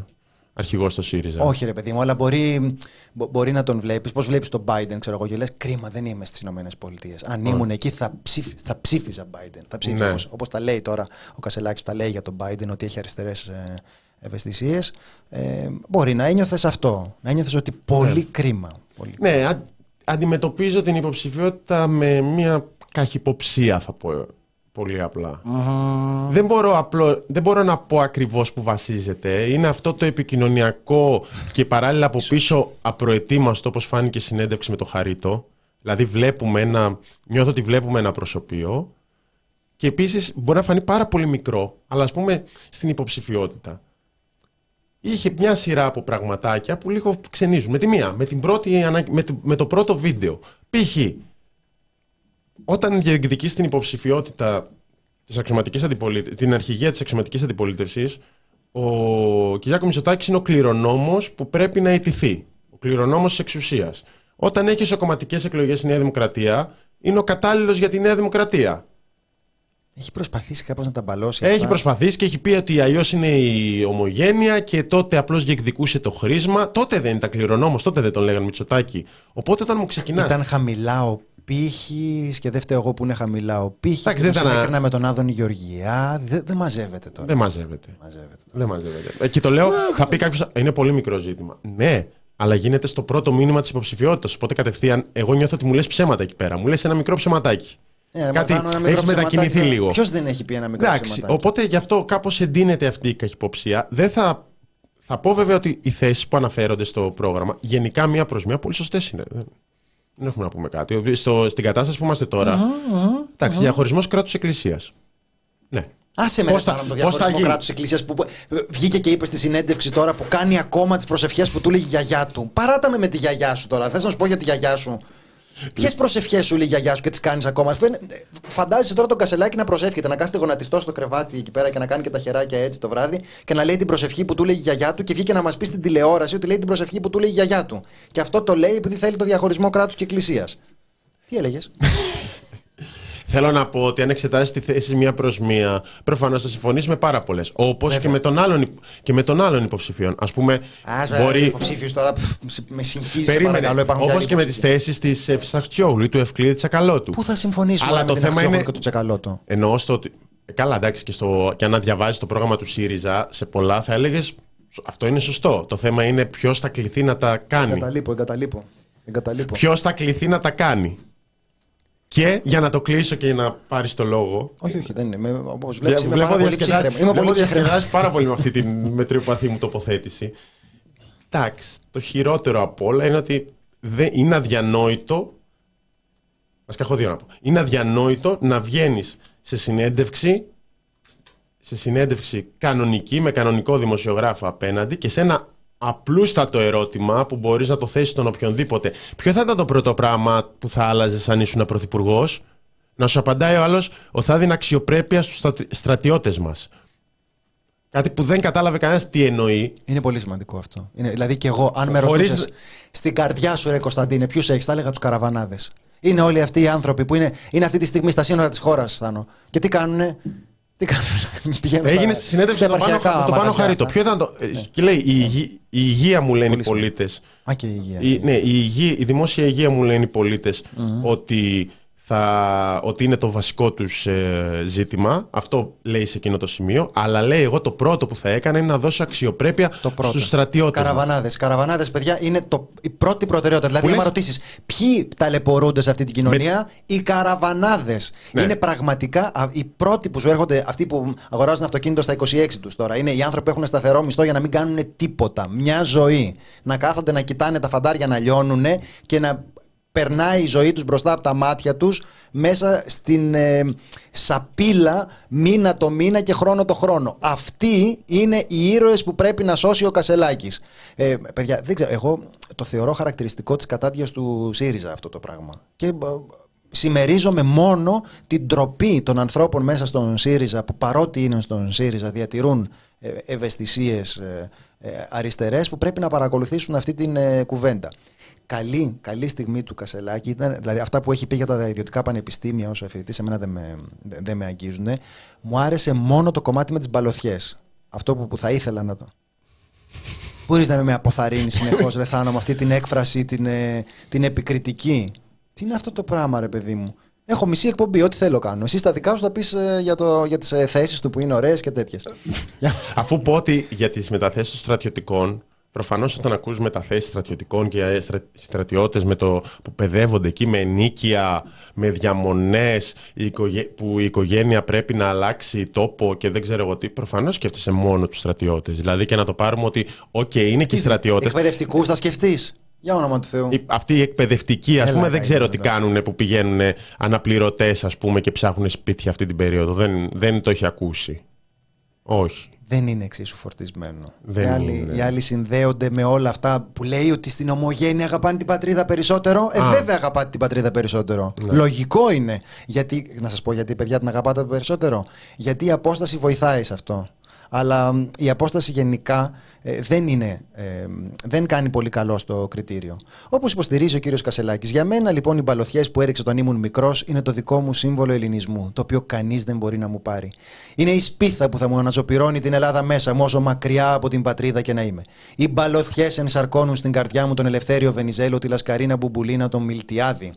αρχηγό στο ΣΥΡΙΖΑ. Όχι, ρε παιδί μου, αλλά μπορεί, μπορεί να τον βλέπεις. Πώς βλέπεις τον Biden, ξέρω εγώ, και λες: Κρίμα, δεν είμαι στις ΗΠΑ. Αν ήμουν εκεί, θα, ψήφι, θα ψήφιζα Biden. Θα ψήφιζα, ναι. όπως, τα λέει τώρα ο Κασελάκης, τα λέει για τον Biden, ότι έχει αριστερές ε, ευαισθησίες. Ε, μπορεί να ένιωθες αυτό. Να ένιωθες ότι πολύ ναι. κρίμα. Πολύ. Ναι, α, αντιμετωπίζω την υποψηφιότητα με μια καχυποψία, θα πω πολύ απλά. Δεν, μπορώ απλό, δεν μπορώ να πω ακριβώς που βασίζεται. Είναι αυτό το επικοινωνιακό και παράλληλα από πίσω απροετοίμαστο, όπως φάνηκε συνέντευξη με το Χαρίτο. Δηλαδή βλέπουμε ένα, νιώθω ότι βλέπουμε ένα προσωπείο και επίσης μπορεί να φανεί πάρα πολύ μικρό, αλλά ας πούμε στην υποψηφιότητα είχε μια σειρά από πραγματάκια που λίγο ξενίζουν. Με τη μία, με, την πρώτη, με, το, με το πρώτο βίντεο. Π.χ. όταν διεκδικείς την υποψηφιότητα της αξιωματικής την αρχηγία της αξιωματικής αντιπολίτευσης, ο Κυριάκο Μητσοτάκης είναι ο κληρονόμος που πρέπει να ιτηθεί. Ο κληρονόμος της εξουσίας. Όταν έχεις κομματικές εκλογές στη Νέα Δημοκρατία, είναι ο κατάλληλος για τη Νέα Δημοκρατία. Έχει προσπαθήσει κάπως να τα μπαλώσει. Έχει προσπαθήσει και έχει πει ότι αλλιώς είναι η ομογένεια και τότε απλώς διεκδικούσε το χρήσμα. Τότε δεν ήταν κληρονόμος, τότε δεν τον λέγανε Μητσοτάκη. Οπότε όταν μου ξεκινά. Ήταν χαμηλά ο πύχης και δεν φταίω εγώ που είναι χαμηλά ο πύχης. Εντάξει, δεν ήταν. Έκανα με τον Άδωνη Γεωργιά. Δεν, δεν μαζεύεται τώρα. Δεν μαζεύεται. μαζεύεται δεν μαζεύεται. Ε, και το λέω, θα πει κάποιος. Είναι πολύ μικρό ζήτημα. Ναι, αλλά γίνεται στο πρώτο μήνυμα της υποψηφιότητας. Οπότε κατευθείαν εγώ νιώθω ότι μου λες ψέματα εκεί πέρα. Μου λες ένα μικρό ψεματάκι. Ε, Κάτι, μα κάνω ένα μικρό έχεις μετακινηθεί ψεματάκι. λίγο. Ποιος δεν έχει πει ένα μικρό Εντάξει, ψεματάκι; οπότε γι' αυτό κάπως εντείνεται αυτή η καχυποψία. Δεν θα, θα πω βέβαια ότι οι θέσεις που αναφέρονται στο πρόγραμμα, γενικά μία προς μία, πολύ σωστές είναι. Δεν- Δεν έχουμε να πούμε κάτι. Στο, στην κατάσταση που είμαστε τώρα, εντάξει, διαχωρισμός κράτου-εκκλησία. Ναι. Άσε με Πώς ρε, θα- Θάνο, το πώς θα διαχωρισμό γίνει; κράτους εκκλησίας που βγήκε και είπε στη συνέντευξη τώρα που κάνει ακόμα τις προσευχές που του λέει η γιαγιά του. Παράτα με με τη γιαγιά σου τώρα. Θες να σου πω για τη γιαγιά σου. Ποιες προσευχές σου λέει η γιαγιά σου και τις κάνεις ακόμα; Αφού είναι- Φαντάζεσαι τώρα τον κασελάκι να προσεύχεται, να κάθεται γονατιστός στο κρεβάτι εκεί πέρα και να κάνει και τα χεράκια έτσι το βράδυ και να λέει την προσευχή που του λέει η γιαγιά του και βγήκε να μας πει στην τηλεόραση ότι λέει την προσευχή που του λέει η γιαγιά του. Και αυτό το λέει επειδή θέλει το διαχωρισμό κράτους και εκκλησίας. Τι έλεγες; Θέλω να πω ότι αν εξετάσεις τη θέση μία προς μία, προφανώς θα συμφωνήσει με πάρα πολλές. Όπως και, με τον άλλον υπ- και με τον άλλον υποψηφίων. Α πούμε, Α, μπορεί... μπορεί. υποψήφιος τώρα. πφ, με συγχύσεις. Περίμενε. παρακαλώ, υπάρχουν Όπως άλλοι και με τις υποψήφοι. θέσεις της Φυσαχτσιόγλου ή του Ευκλήδη Τσακαλώτου. Πού θα συμφωνήσουμε Αλλά με το την θέμα Αξιόγλου είναι- και του Τσεκαλώτο. Εννοώ στο ότι. ε, Καλά, εντάξει, και, στο, και αν διαβάζεις το πρόγραμμα του ΣΥΡΙΖΑ, σε πολλά θα έλεγες. Αυτό είναι σωστό. Το θέμα είναι ποιος θα κληθεί να τα κάνει. Εγκαταλείπω, εγκαταλείπω. εγκαταλείπω. Ποιος θα κληθεί να τα κάνει. Και για να το κλείσω και να πάρεις το λόγο. Όχι, όχι, δεν είναι. Με- Όπως βλέπεις, είμαι Βλέπω πάρα πολύ διασκεδά- ψύχρεμο. Είμαι βλέπω πολύ ψύχρεμος. διασκεδάζει πάρα πολύ με αυτή τη μετριοπαθή μου τοποθέτηση. Εντάξει, το χειρότερο από όλα είναι ότι δεν, είναι αδιανόητο. Βασικά έχω δύο να πω. Είναι αδιανόητο να βγαίνεις σε συνέντευξη, σε συνέντευξη κανονική, με κανονικό δημοσιογράφο απέναντι και σε ένα απλούστατο ερώτημα που μπορείς να το θέσεις στον οποιονδήποτε. Ποιο θα ήταν το πρώτο πράγμα που θα άλλαζες αν ήσουν πρωθυπουργός, να σου απαντάει ο άλλος ότι θα έδινε αξιοπρέπεια στους στρατι- στρατιώτες μας. Κάτι που δεν κατάλαβε κανένας τι εννοεί. Είναι πολύ σημαντικό αυτό. Είναι, δηλαδή και εγώ, αν με Χωρίς- ρωτούσες στην καρδιά σου, ρε Κωνσταντίνε, ποιους έχεις, θα έλεγα τους καραβανάδες. Είναι όλοι αυτοί οι άνθρωποι που είναι, είναι αυτή τη στιγμή στα σύνορα της χώρας, Θάνο. Και τι κάνουνε; Τι κάνουν, πηγαίνουν Έγινε στα- στη συνέντευξη στα με τον Πάνο, επαρχιακά με τον Πάνο μαγαζιά. Χαρίτο. Ποιο ήταν το. ε, Και λέει, η, υγεία, η υγεία μου λένε οι Πολύ πολίτες. Α, και η υγεία. Η, ναι, η, υγεία, η δημόσια υγεία μου λένε οι πολίτες ότι, θα, ότι είναι το βασικό τους ε, ζήτημα. Αυτό λέει σε εκείνο το σημείο. Αλλά λέει εγώ το πρώτο που θα έκανα είναι να δώσω αξιοπρέπεια Το πρώτο. στους στρατιώτες. μας. Καραβανάδες. Καραβανάδες, παιδιά, είναι το, η πρώτη προτεραιότητα. Δηλαδή, Που άμα λες- ρωτήσεις ποιοι ταλαιπωρούνται σε αυτή την κοινωνία, οι καραβανάδες. Ναι. Είναι πραγματικά α, οι πρώτοι που σου έρχονται, αυτοί που αγοράζουν αυτοκίνητο στα 26 τους τώρα. Είναι οι άνθρωποι που έχουν σταθερό μισθό για να μην κάνουν τίποτα. Μια ζωή. Να κάθονται να κοιτάνε τα φαντάρια να λιώνουν και να περνάει η ζωή τους μπροστά από τα μάτια τους μέσα στην ε, σαπίλα μήνα το μήνα και χρόνο το χρόνο. Αυτοί είναι οι ήρωες που πρέπει να σώσει ο Κασελάκης. Ε, παιδιά, δεν ξέρω, εγώ το θεωρώ χαρακτηριστικό της κατάδειας του ΣΥΡΙΖΑ αυτό το πράγμα. Και ε, συμμερίζομαι μόνο την τροπή των ανθρώπων μέσα στον ΣΥΡΙΖΑ που παρότι είναι στον ΣΥΡΙΖΑ διατηρούν ε, ευαισθησίες ε, ε, αριστερές που πρέπει να παρακολουθήσουν αυτή την ε, κουβέντα. Καλή, καλή στιγμή του Κασελάκη ήταν, δηλαδή αυτά που έχει πει για τα ιδιωτικά πανεπιστήμια όσο αφιετή, σε μένα δεν με, δεν δεν με αγγίζουν. Μου άρεσε μόνο το κομμάτι με τις μπαλωθιές. Αυτό που, που θα ήθελα να το. Μπορείς να με αποθαρρύνεις συνεχώς, Ρε Θάνο, με αυτή την έκφραση, την, ε, την επικριτική. Τι είναι αυτό το πράγμα, ρε παιδί μου; Έχω μισή εκπομπή, ό,τι θέλω κάνω. Εσύ τα δικά σου θα πεις για, το, για τις θέσεις του που είναι ωραίες και τέτοιες. Αφού πω ότι για τις μεταθέσεις των στρατιωτικών, προφανώς όταν ακούς μεταθέσεις στρατιωτικών και ε, στρα- στρατιώτες με το, που παιδεύονται εκεί με ενοίκια, με διαμονές, η οικογέ- που η οικογένεια πρέπει να αλλάξει τόπο και δεν ξέρω εγώ τι, προφανώς σκέφτεσαι μόνο τους στρατιώτες. Δηλαδή και να το πάρουμε ότι, οκ, είναι και οι στρατιώτες. Εκπαιδευτικούς θα σκεφτείς; Για όνομα του Θεού. Οι- Αυτοί οι εκπαιδευτικοί, ας Έλα, πούμε, καεί, δεν ξέρω έλα, τι έλα. κάνουν που πηγαίνουν αναπληρωτές, ας πούμε, και ψάχνουν σπίτια αυτή την περίοδο. Δεν, δεν το έχει ακούσει. Όχι. Δεν είναι εξίσου φορτισμένο. Δεν οι, άλλοι, είναι. οι άλλοι συνδέονται με όλα αυτά που λέει ότι στην ομογένεια αγαπάνε την πατρίδα περισσότερο. Ε, Α. βέβαια αγαπάτε την πατρίδα περισσότερο. Λογικό είναι. Γιατί, να σας πω γιατί, παιδιά, την αγαπάτε περισσότερο. Γιατί η απόσταση βοηθάει σε αυτό. Αλλά μ, η απόσταση γενικά ε, δεν, είναι, ε, δεν κάνει πολύ καλό στο κριτήριο. Όπως υποστηρίζει ο κύριος Κασελάκης. Για μένα λοιπόν οι μπαλωθιέ που έριξε όταν ήμουν μικρός είναι το δικό μου σύμβολο ελληνισμού, το οποίο κανείς δεν μπορεί να μου πάρει. Είναι η σπίθα που θα μου αναζωπυρώνει την Ελλάδα μέσα μου, όσο μακριά από την πατρίδα και να είμαι. Οι μπαλωθιέ ενσαρκώνουν στην καρδιά μου τον Ελευθέριο Βενιζέλο, τη Λασκαρίνα Μπουμπουλίνα, τον Μιλτιάδη.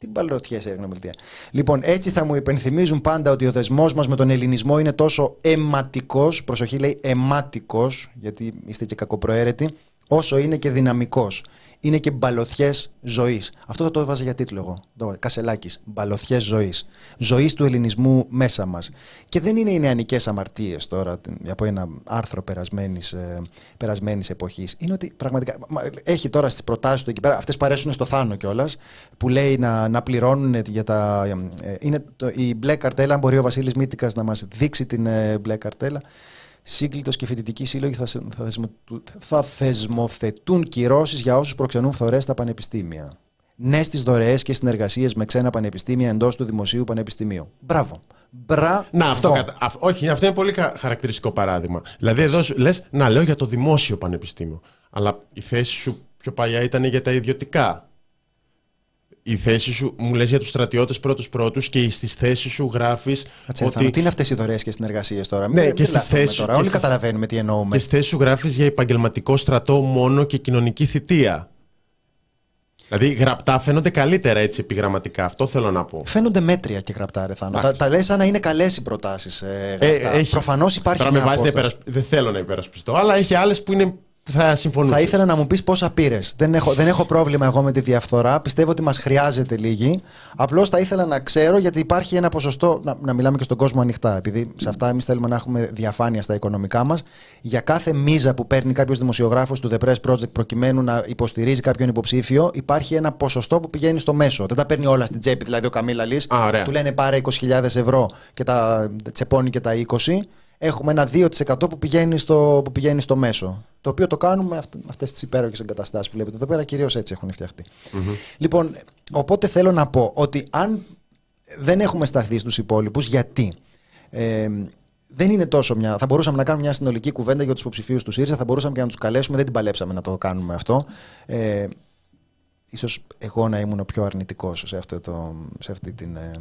Τι μπαλωτιέ έριχνε ο Μιλτία. Λοιπόν, έτσι θα μου υπενθυμίζουν πάντα ότι ο δεσμός μας με τον ελληνισμό είναι τόσο αιματικός, προσοχή λέει αιματικός, γιατί είστε και κακοπροαίρετοι, όσο είναι και δυναμικός. Είναι και μπαλωθιές ζωής. Αυτό θα το έβαζα για τίτλο εγώ. Το Κασελάκης. Μπαλωθιές ζωής. Ζωής του ελληνισμού μέσα μας. Και δεν είναι οι νεανικές αμαρτίες τώρα από ένα άρθρο περασμένης περασμένης εποχής. Είναι ότι πραγματικά. Έχει τώρα στις προτάσεις του εκεί πέρα, αυτές παρέσουν στο Θάνο κιόλας, που λέει να, να πληρώνουν για τα. Ε, είναι το, η μπλε καρτέλα, αν μπορεί ο Βασίλης Μήτικα να μας δείξει την ε, μπλε καρτέλα σύγκλιτος και φοιτητικοί σύλλογοι θα, θα, θα θεσμοθετούν κυρώσεις για όσους προξενούν φθορές στα πανεπιστήμια. Ναι στις δωρεές και συνεργασίες με ξένα πανεπιστήμια εντός του δημοσίου πανεπιστημίου. Μπράβο. Μπράβο. Να, αυτό, όχι, αυτό είναι πολύ χαρακτηριστικό παράδειγμα. Δηλαδή, εδώ λες, να λέω για το δημόσιο πανεπιστήμιο. Αλλά η θέση σου πιο παλιά ήταν για τα ιδιωτικά η θέση σου, μου λες για τους στρατιώτες πρώτους πρώτους και στις θέσεις σου γράφεις ότι... τι είναι αυτές οι δωρεές και συνεργασίες τώρα; Ναι, Μην και στις θέσεις, τώρα. Όλοι καταλαβαίνουμε τι εννοούμε. Και στις θέσεις σου γράφεις για επαγγελματικό στρατό μόνο και κοινωνική θητεία. Δηλαδή γραπτά φαίνονται καλύτερα έτσι επιγραμματικά. Αυτό θέλω να πω. Φαίνονται μέτρια και γραπτά, ρε Θάνο. Τα, τα λες σαν να είναι καλές οι προτάσεις. Ε, ε, Προφανώς υπάρχει Τώρα μια με Δεν θέλω να υπερασπιστώ, αλλά έχει άλλες που είναι θα Θα ήθελα να μου πεις πόσα πήρες. Δεν έχω, δεν έχω πρόβλημα εγώ με τη διαφθορά. Πιστεύω ότι μας χρειάζεται λίγη. Απλώς θα ήθελα να ξέρω γιατί υπάρχει ένα ποσοστό. Να, να μιλάμε και στον κόσμο ανοιχτά. Επειδή σε αυτά εμείς θέλουμε να έχουμε διαφάνεια στα οικονομικά μας. Για κάθε μίζα που παίρνει κάποιος δημοσιογράφος του The Press Project προκειμένου να υποστηρίζει κάποιον υποψήφιο, υπάρχει ένα ποσοστό που πηγαίνει στο μέσο. Δεν τα παίρνει όλα στην τσέπη. Δηλαδή ο Καμίλα Λύ του λένε πάρε 20.000 ευρώ και τα τσεπώνει και τα 20 έχουμε ένα 2% που πηγαίνει στο, που πηγαίνει στο μέσο. Το οποίο το κάνουμε με αυτές τις υπέροχες εγκαταστάσεις που βλέπετε εδώ πέρα, κυρίως έτσι έχουν Λοιπόν, οπότε θέλω να πω ότι αν δεν έχουμε σταθεί στους υπόλοιπους, γιατί; Ε, δεν είναι τόσο μια. Θα μπορούσαμε να κάνουμε μια συνολική κουβέντα για τους υποψηφίους του ΣΥΡΙΖΑ, θα μπορούσαμε και να τους καλέσουμε. Δεν την παλέψαμε να το κάνουμε αυτό. Ε, ίσως εγώ να ήμουν ο πιο αρνητικός σε, σε αυτή την ε,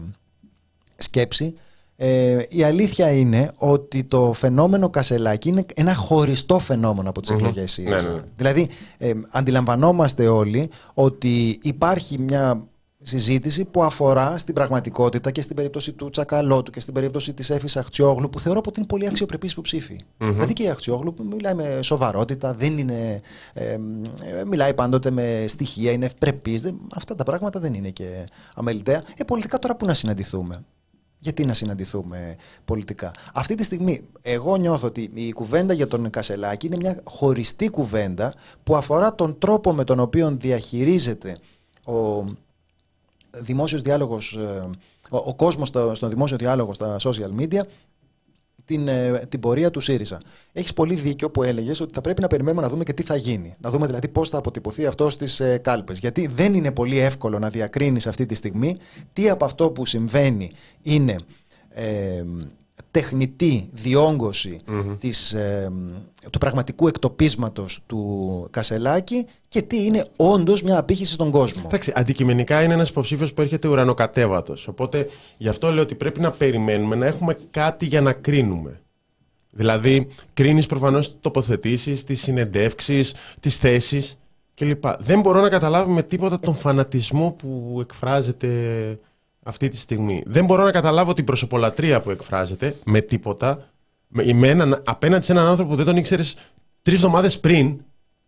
σκέψη. Ε, η αλήθεια είναι ότι το φαινόμενο Κασελάκη είναι ένα χωριστό φαινόμενο από τις mm-hmm. εκλογές ναι, ναι, ναι. Δηλαδή, ε, αντιλαμβανόμαστε όλοι ότι υπάρχει μια συζήτηση που αφορά στην πραγματικότητα και στην περίπτωση του Τσακαλώτου και στην περίπτωση της Έφης Αχτσιόγλου που θεωρώ ότι είναι πολύ αξιοπρεπής υποψήφοι. Mm-hmm. Δηλαδή και η Αχτσιόγλου μιλάει με σοβαρότητα, δεν είναι, ε, μιλάει πάντοτε με στοιχεία, είναι ευπρεπής. αυτά τα πράγματα δεν είναι και αμεληταία. Ε, πολιτικά τώρα πού να συναντηθούμε; Γιατί να συναντηθούμε πολιτικά; Αυτή τη στιγμή εγώ νιώθω ότι η κουβέντα για τον Κασελάκη είναι μια χωριστή κουβέντα που αφορά τον τρόπο με τον οποίο διαχειρίζεται ο δημόσιος διάλογος, ε, ο, ο κόσμος στο, στο δημόσιο διάλογο στα social media την, ε, την πορεία του ΣΥΡΙΖΑ. Έχεις πολύ δίκιο που έλεγες ότι θα πρέπει να περιμένουμε να δούμε και τι θα γίνει. Να δούμε δηλαδή πώς θα αποτυπωθεί αυτό στις ε, κάλπες. Γιατί δεν είναι πολύ εύκολο να διακρίνεις αυτή τη στιγμή τι από αυτό που συμβαίνει είναι ε, τεχνητή διόγκωση της, ε, του πραγματικού εκτοπίσματος του Κασελάκη και τι είναι όντως μια απήχηση στον κόσμο. Εντάξει, αντικειμενικά είναι ένας υποψήφιος που έρχεται ουρανοκατέβατος. Οπότε γι' αυτό λέω ότι πρέπει να περιμένουμε να έχουμε κάτι για να κρίνουμε. Δηλαδή, κρίνεις προφανώς τοποθετήσεις, τις συνεντεύξεις, τις θέσεις κλπ. Δεν μπορώ να καταλάβω με τίποτα τον φανατισμό που εκφράζεται αυτή τη στιγμή. Δεν μπορώ να καταλάβω την προσωπολατρία που εκφράζεται με τίποτα. Με, με έναν, απέναντι σε έναν άνθρωπο που δεν τον ήξερες τρεις εβδομάδες πριν,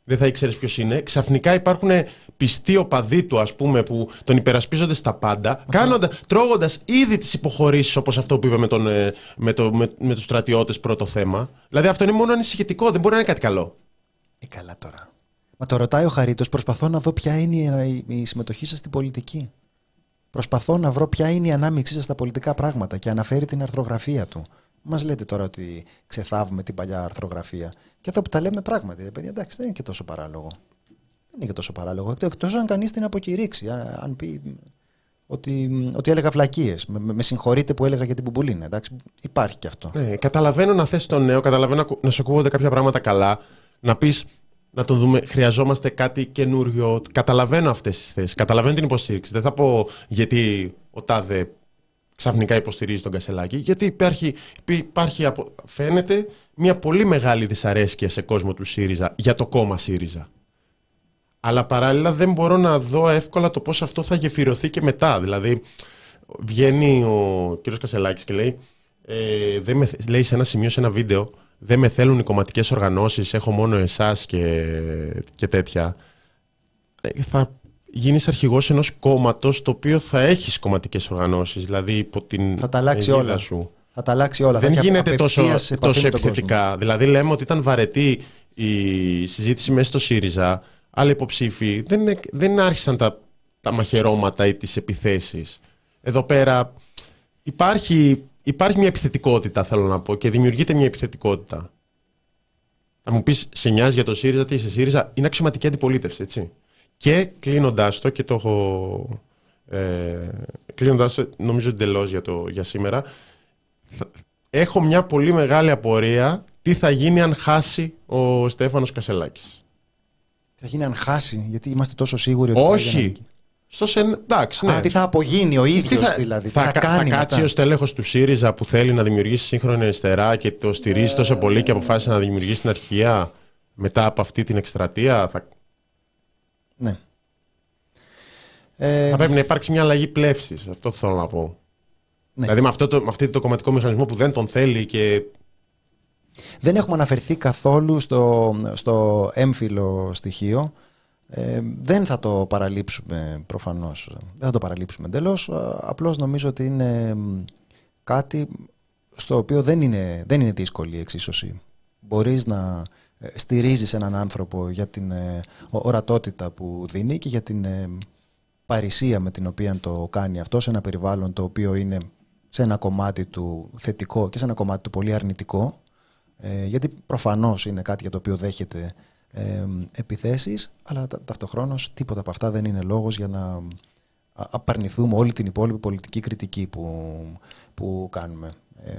δεν θα ήξερες ποιος είναι. Ξαφνικά υπάρχουν πιστοί οπαδοί του, ας πούμε, που τον υπερασπίζονται στα πάντα, κάνοντα, τρώγοντας ήδη τις υποχωρήσεις όπως αυτό που είπε με, τον, ε, με, το, με, με τους στρατιώτες πρώτο θέμα. Δηλαδή αυτό είναι μόνο ανησυχητικό, δεν μπορεί να είναι κάτι καλό. Ε, καλά τώρα. Μα το ρωτάει ο Χαρίτος, προσπαθώ να δω ποια είναι η, η συμμετοχή σας στην πολιτική. Προσπαθώ να βρω ποια είναι η ανάμειξή σας στα πολιτικά πράγματα και αναφέρει την αρθρογραφία του. Μας λέτε τώρα ότι ξεθάβουμε την παλιά αρθρογραφία. Και εδώ που τα λέμε πράγματι, παιδιά, εντάξει, δεν είναι και τόσο παράλογο. Δεν είναι και τόσο παράλογο. Εκτό αν κανείς την αποκηρύξει, αν πει ότι, ότι έλεγα βλακίες. Με, με συγχωρείτε που έλεγα για την Μπουμπουλίνα. Εντάξει, υπάρχει και αυτό. Ναι, καταλαβαίνω να θες το νέο, καταλαβαίνω να σου ακούγονται κάποια πράγματα καλά. Να πεις να τον δούμε. Χρειαζόμαστε κάτι καινούριο. Καταλαβαίνω αυτές τις θέσεις. Καταλαβαίνω την υποστήριξη. Δεν θα πω γιατί ο Τάδε ξαφνικά υποστηρίζει τον Κασελάκη. Γιατί υπάρχει, υπάρχει φαίνεται μια πολύ μεγάλη δυσαρέσκεια σε κόσμο του ΣΥΡΙΖΑ για το κόμμα ΣΥΡΙΖΑ. Αλλά παράλληλα δεν μπορώ να δω εύκολα το πώς αυτό θα γεφυρωθεί και μετά. Δηλαδή βγαίνει ο κ. Κασελάκης και λέει, ε, δεν με, λέει σε ένα σημείο, σε ένα βίντεο, δεν με θέλουν οι κομματικές οργανώσεις, έχω μόνο εσάς και, και τέτοια. ε, θα γίνεις αρχηγός ενός κόμματος το οποίο θα έχεις κομματικές οργανώσεις, δηλαδή υπό την Θα τα αλλάξει αιγίδα όλα. σου. Θα τα αλλάξει όλα. Δεν θα έχει γίνεται τόσο, απευθείας επαφή τόσο με τον κόσμο. επιθετικά. Δηλαδή λέμε ότι ήταν βαρετή η συζήτηση μέσα στο ΣΥΡΙΖΑ, αλλά υποψήφοι δεν, είναι- δεν άρχισαν τα, τα μαχαιρώματα ή τις επιθέσεις. Εδώ πέρα υπάρχει, υπάρχει μια επιθετικότητα θέλω να πω και δημιουργείται μια επιθετικότητα. Θα μου πεις σε νοιάζει για το ΣΥΡΙΖΑ, τι είσαι ΣΥΡΙΖΑ, είναι αξιωματική αντιπολίτευση, έτσι. Και κλείνοντάς το και το έχω... Ε, κλείνοντας το, νομίζω εντελώς για, το- για σήμερα, θα- έχω μια πολύ μεγάλη απορία τι θα γίνει αν χάσει ο Στέφανος Κασελάκης. Θα γίνει αν χάσει, γιατί είμαστε τόσο σίγουροι ότι. πάει για να Όχι. Νικεί. Στο σεν... Εντάξει, ναι. Α, τι θα απογίνει ο Τι ίδιος δηλαδή. Τι θα, θα, κα- θα κάνει. κάτσει μετά; ο στέλεχος του ΣΥΡΙΖΑ που θέλει να δημιουργήσει σύγχρονη αριστερά και το στηρίζει τόσο πολύ και αποφάσισε να δημιουργήσει την αρχαία μετά από αυτή την εκστρατεία. Θα, Ναι. Ε, θα πρέπει να υπάρξει μια αλλαγή πλεύσης. Αυτό θέλω να πω. Ναι. Δηλαδή με αυτό το, με αυτή το κομματικό μηχανισμό που δεν τον θέλει και Δεν έχουμε αναφερθεί καθόλου στο, στο έμφυλο στοιχείο. Ε, δεν θα το παραλείψουμε προφανώς. Δεν θα το παραλείψουμε εντελώς. Απλώς νομίζω ότι είναι μ, κάτι στο οποίο δεν είναι, δεν είναι δύσκολη η εξίσωση. Μπορείς να ε, στηρίζεις έναν άνθρωπο για την ε, ο- ορατότητα που δίνει και για την ε, παρησία με την οποία το κάνει αυτό σε ένα περιβάλλον το οποίο είναι σε ένα κομμάτι του θετικό και σε ένα κομμάτι του πολύ αρνητικό ε, γιατί προφανώς είναι κάτι για το οποίο δέχεται ε, επιθέσεις αλλά τα, ταυτοχρόνως τίποτα από αυτά δεν είναι λόγος για να α- απαρνηθούμε όλη την υπόλοιπη πολιτική κριτική που, που κάνουμε. Ε,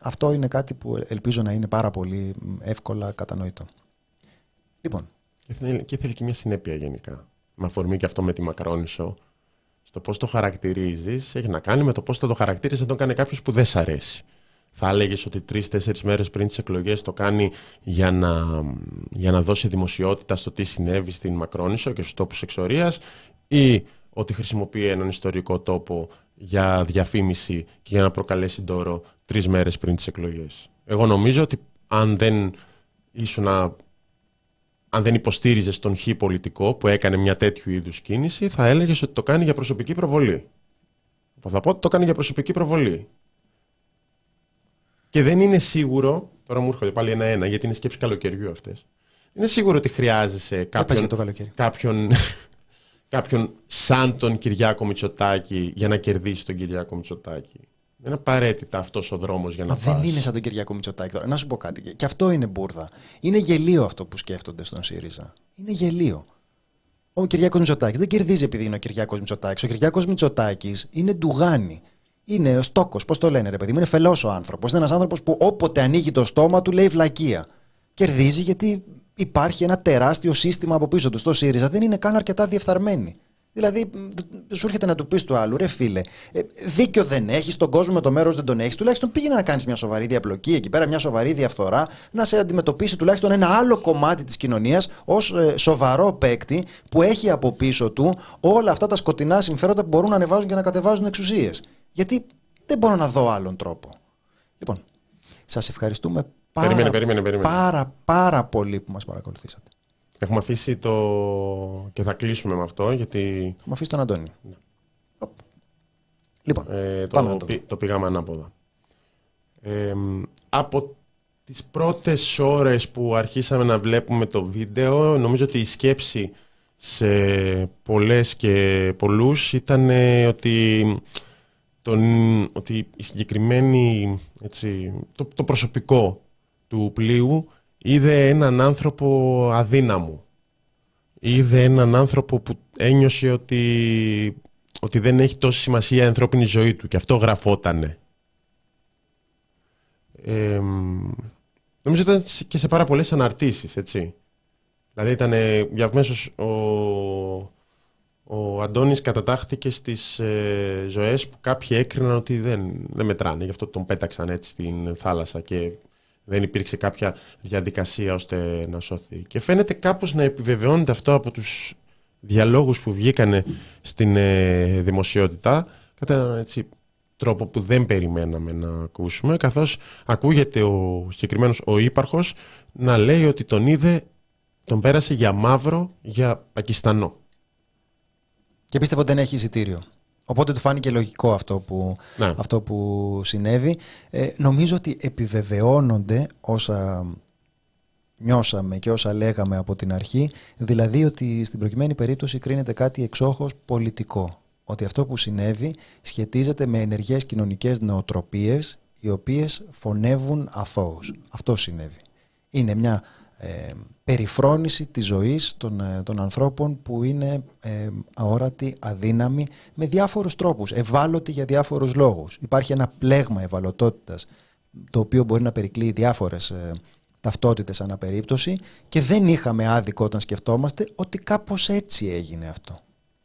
αυτό είναι κάτι που ελπίζω να είναι πάρα πολύ μ, εύκολα κατανοητό. Λοιπόν, Και θέλει, και θέλει και μια συνέπεια γενικά. Με αφορμή και αυτό με τη Μακρόνισο. Στο πώς το χαρακτηρίζεις, έχει να κάνει με το πώς θα το χαρακτήριζε αν το κάνει κάποιος που δεν σ' αρέσει. Θα έλεγες ότι τρει-τέσσερι μέρες πριν τις εκλογές το κάνει για να, για να δώσει δημοσιότητα στο τι συνέβη στην Μακρόνισο και στου τόπου εξορίας, ή ότι χρησιμοποιεί έναν ιστορικό τόπο για διαφήμιση και για να προκαλέσει ντόρο τρεις μέρες πριν τις εκλογές. Εγώ νομίζω ότι αν δεν ήσουν αν δεν υποστήριζες τον χ πολιτικό που έκανε μια τέτοιου είδους κίνηση, θα έλεγες ότι το κάνει για προσωπική προβολή. Που θα πω ότι το κάνει για προσωπική προβολή. Και δεν είναι σίγουρο, τώρα μου έρχονται πάλι ένα-ένα, γιατί είναι σκέψη καλοκαιριού αυτές. Είναι σίγουρο ότι χρειάζεσαι έπαιζε κάποιον, το καλοκαίρι. κάποιον, κάποιον σαν τον Κυριάκο Μητσοτάκη για να κερδίσει τον Κυριάκο Μητσοτάκη. Δεν είναι απαραίτητα αυτός ο δρόμος για να Μα δεν πας. είναι σαν τον Κυριακό Μητσοτάκη τώρα. Να σου πω κάτι. Και αυτό είναι μπουρδα. Είναι γελίο αυτό που σκέφτονται στον ΣΥΡΙΖΑ. Είναι γελίο. Ο Κυριακό Μητσοτάκης δεν κερδίζει επειδή είναι ο Κυριακό Μητσοτάκης. Ο Κυριακό Μητσοτάκης είναι ντουγάνι. Είναι ο στόκος. Πώς το λένε, ρε παιδί μου. Είναι φελός ο άνθρωπος. Είναι ένας άνθρωπος που όποτε ανοίγει το στόμα του λέει βλακεία. Κερδίζει γιατί υπάρχει ένα τεράστιο σύστημα από πίσω του. Στο ΣΥΡΙΖΑ δεν είναι καν αρκετά διεφθαρμένοι. Δηλαδή, μ, σου έρχεται να του πεις του άλλου, ρε φίλε, ε, δίκιο δεν έχεις, τον κόσμο με το μέρος δεν τον έχεις. Τουλάχιστον πήγαινε να κάνεις μια σοβαρή διαπλοκή εκεί πέρα, μια σοβαρή διαφθορά, να σε αντιμετωπίσει τουλάχιστον ένα άλλο κομμάτι της κοινωνίας ως ε, σοβαρό παίκτη που έχει από πίσω του όλα αυτά τα σκοτεινά συμφέροντα που μπορούν να ανεβάζουν και να κατεβάζουν εξουσίες. Γιατί δεν μπορώ να δω άλλον τρόπο. Λοιπόν, σας ευχαριστούμε πάρα, Περίμενε, περίμενε, περίμενε. πάρα, πάρα πολύ που μας παρακολουθήσατε. Έχουμε αφήσει το. και θα κλείσουμε με αυτό, γιατί Έχουμε αφήσει τον Αντώνη. Οπ. Λοιπόν, ε, πάμε να το, το πη- δούμε. το πήγαμε ανάποδα. Ε, από τις πρώτες ώρες που αρχίσαμε να βλέπουμε το βίντεο, νομίζω ότι η σκέψη σε πολλές και πολλούς ήταν ε, ότι, τον, ότι η συγκεκριμένη, έτσι, το, το προσωπικό του πλοίου είδε έναν άνθρωπο αδύναμο. Είδε έναν άνθρωπο που ένιωσε ότι, ότι δεν έχει τόση σημασία η ανθρώπινη ζωή του και αυτό γραφότανε. Ε, νομίζω ήταν σε- και σε πάρα πολλές αναρτήσεις, έτσι. Δηλαδή ήταν για αμέσως ο, ο Αντώνης κατατάχθηκε στις ε, ζωές που κάποιοι έκριναν ότι δεν, δεν μετράνε, γι' αυτό τον πέταξαν έτσι στην θάλασσα και δεν υπήρξε κάποια διαδικασία ώστε να σωθεί. Και φαίνεται κάπως να επιβεβαιώνεται αυτό από τους διαλόγους που βγήκανε στην ε, δημοσιότητα κατά έναν έτσι τρόπο που δεν περιμέναμε να ακούσουμε καθώς ακούγεται ο συγκεκριμένος ο ύπαρχος να λέει ότι τον είδε, τον πέρασε για μαύρο για Πακιστανό. Και πίστευε ότι δεν έχει εισιτήριο. Οπότε του φάνηκε λογικό αυτό που, Ναι. αυτό που συνέβη. Ε, νομίζω ότι επιβεβαιώνονται όσα νιώσαμε και όσα λέγαμε από την αρχή, δηλαδή ότι στην προκειμένη περίπτωση κρίνεται κάτι εξόχως πολιτικό. Ότι αυτό που συνέβη σχετίζεται με ενεργές κοινωνικές νοοτροπίες οι οποίες φωνεύουν αθώους. Αυτό συνέβη. Είναι μια ε, περιφρόνηση της ζωής των, ε, των ανθρώπων που είναι ε, αόρατοι, αδύναμοι με διάφορους τρόπους, ευάλωτοι για διάφορους λόγους. Υπάρχει ένα πλέγμα ευαλωτότητας το οποίο μπορεί να περικλείει διάφορες ε, ταυτότητες ανά περίπτωση και δεν είχαμε άδικο όταν σκεφτόμαστε ότι κάπως έτσι έγινε αυτό.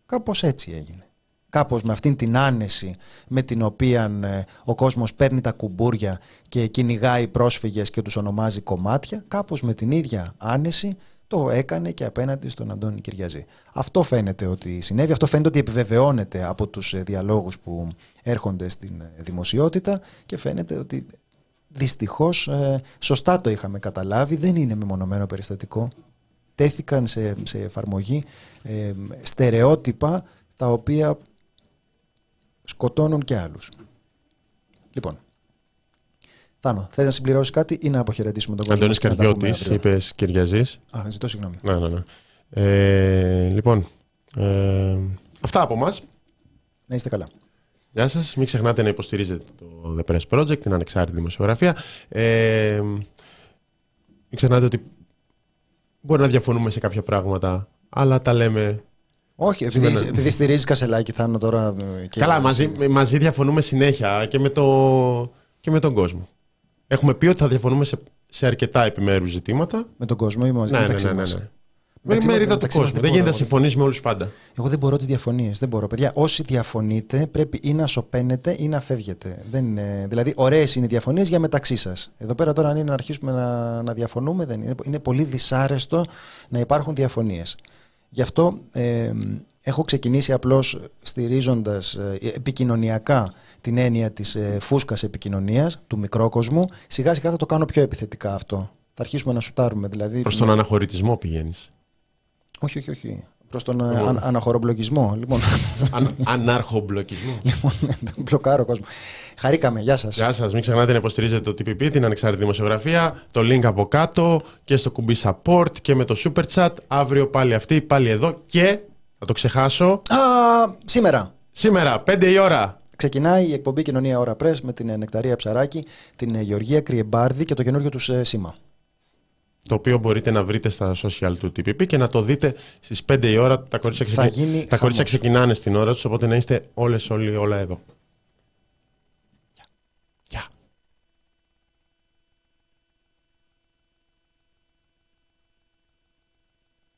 Κάπως έτσι έγινε. Κάπως με αυτήν την άνεση με την οποία ε, ο κόσμος παίρνει τα κουμπούρια και κυνηγάει πρόσφυγες και τους ονομάζει κομμάτια, κάπως με την ίδια άνεση το έκανε και απέναντι στον Αντώνη Κυριαζή. Αυτό φαίνεται ότι συνέβη, αυτό φαίνεται ότι επιβεβαιώνεται από τους ε, διαλόγους που έρχονται στην ε, δημοσιότητα και φαίνεται ότι δυστυχώς ε, σωστά το είχαμε καταλάβει, δεν είναι μεμονωμένο περιστατικό. Τέθηκαν σε, σε εφαρμογή ε, στερεότυπα τα οποία σκοτώνουν και άλλους. Λοιπόν, Θάνο, θες να συμπληρώσεις κάτι ή να αποχαιρετήσουμε τον κόσμο. Αντώνης και να τα πούμε Καρδιώτης, αύριο; είπες Κυριαζής. Α, ζητώ συγγνώμη. Ναι, ναι, ναι. Ε, λοιπόν, ε, αυτά από μας. Να είστε καλά. Γεια σας. Μην ξεχνάτε να υποστηρίζετε το The Press Project, την ανεξάρτητη δημοσιογραφία. Ε, μην ξεχνάτε ότι μπορεί να διαφωνούμε σε κάποια πράγματα, αλλά τα λέμε... Όχι, επειδή, Σήμερα- επειδή στηρίζει Κασελάκη, Θάνο τώρα. ε, Και Καλά, μαζί, μαζί διαφωνούμε συνέχεια και με, το, και με τον κόσμο. Έχουμε πει ότι θα διαφωνούμε σε, σε αρκετά επιμέρους ζητήματα. Με τον κόσμο ή μαζί Ναι, ναι, μεταξύ ναι, ναι, μας. ναι. Με Μεταξύ μας- μερίδα του μεταξύ μας κόσμου. δεν Δεν γίνεται να μπορώ. συμφωνείς με όλους πάντα. Εγώ δεν μπορώ τις διαφωνίες. Δεν μπορώ. Παιδιά, όσοι διαφωνείτε πρέπει ή να σωπαίνετε ή να φεύγετε. Δεν είναι... Δηλαδή, ωραίες είναι οι διαφωνίες για μεταξύ σας. Εδώ πέρα τώρα, αν είναι να αρχίσουμε να, να διαφωνούμε, δεν είναι. είναι πολύ δυσάρεστο να υπάρχουν διαφωνίες. Γι' αυτό ε, έχω ξεκινήσει απλώς στηρίζοντας επικοινωνιακά την έννοια της ε, φούσκας επικοινωνίας, του μικρόκοσμου. Σιγά σιγά θα το κάνω πιο επιθετικά αυτό. Θα αρχίσουμε να σουτάρουμε. Δηλαδή, Προς τον αναχωρητισμό πηγαίνεις. Όχι, όχι, όχι. Προς τον ε, αν, αναχωρομπλοκισμό. Λοιπόν, Αν, ανάρχομπλοκισμό. Λοιπόν, μπλοκάρω κόσμος. Χαρήκαμε, γεια σας. Γεια σας, μην ξεχνάτε να υποστηρίζετε το TPP, την ανεξάρτητη δημοσιογραφία, το link από κάτω και στο κουμπί support και με το super chat. Αύριο πάλι αυτή, πάλι εδώ και, θα το ξεχάσω, Α, σήμερα σήμερα 5 η ώρα. ξεκινάει η εκπομπή Κοινωνία Ώρα Press με την ε, Νεκταρία Ψαράκη, την ε, Γεωργία Κριεμπάρδη και το καινούργιο τους ε, σήμα. Το οποίο μπορείτε να βρείτε στα social του TPP και να το δείτε στις 5 η ώρα. Τα κορίτσια, Θα ξεκι- γίνει τα κορίτσια χαμός. ξεκινάνε στην ώρα τους, οπότε να είστε όλες όλοι όλα εδώ.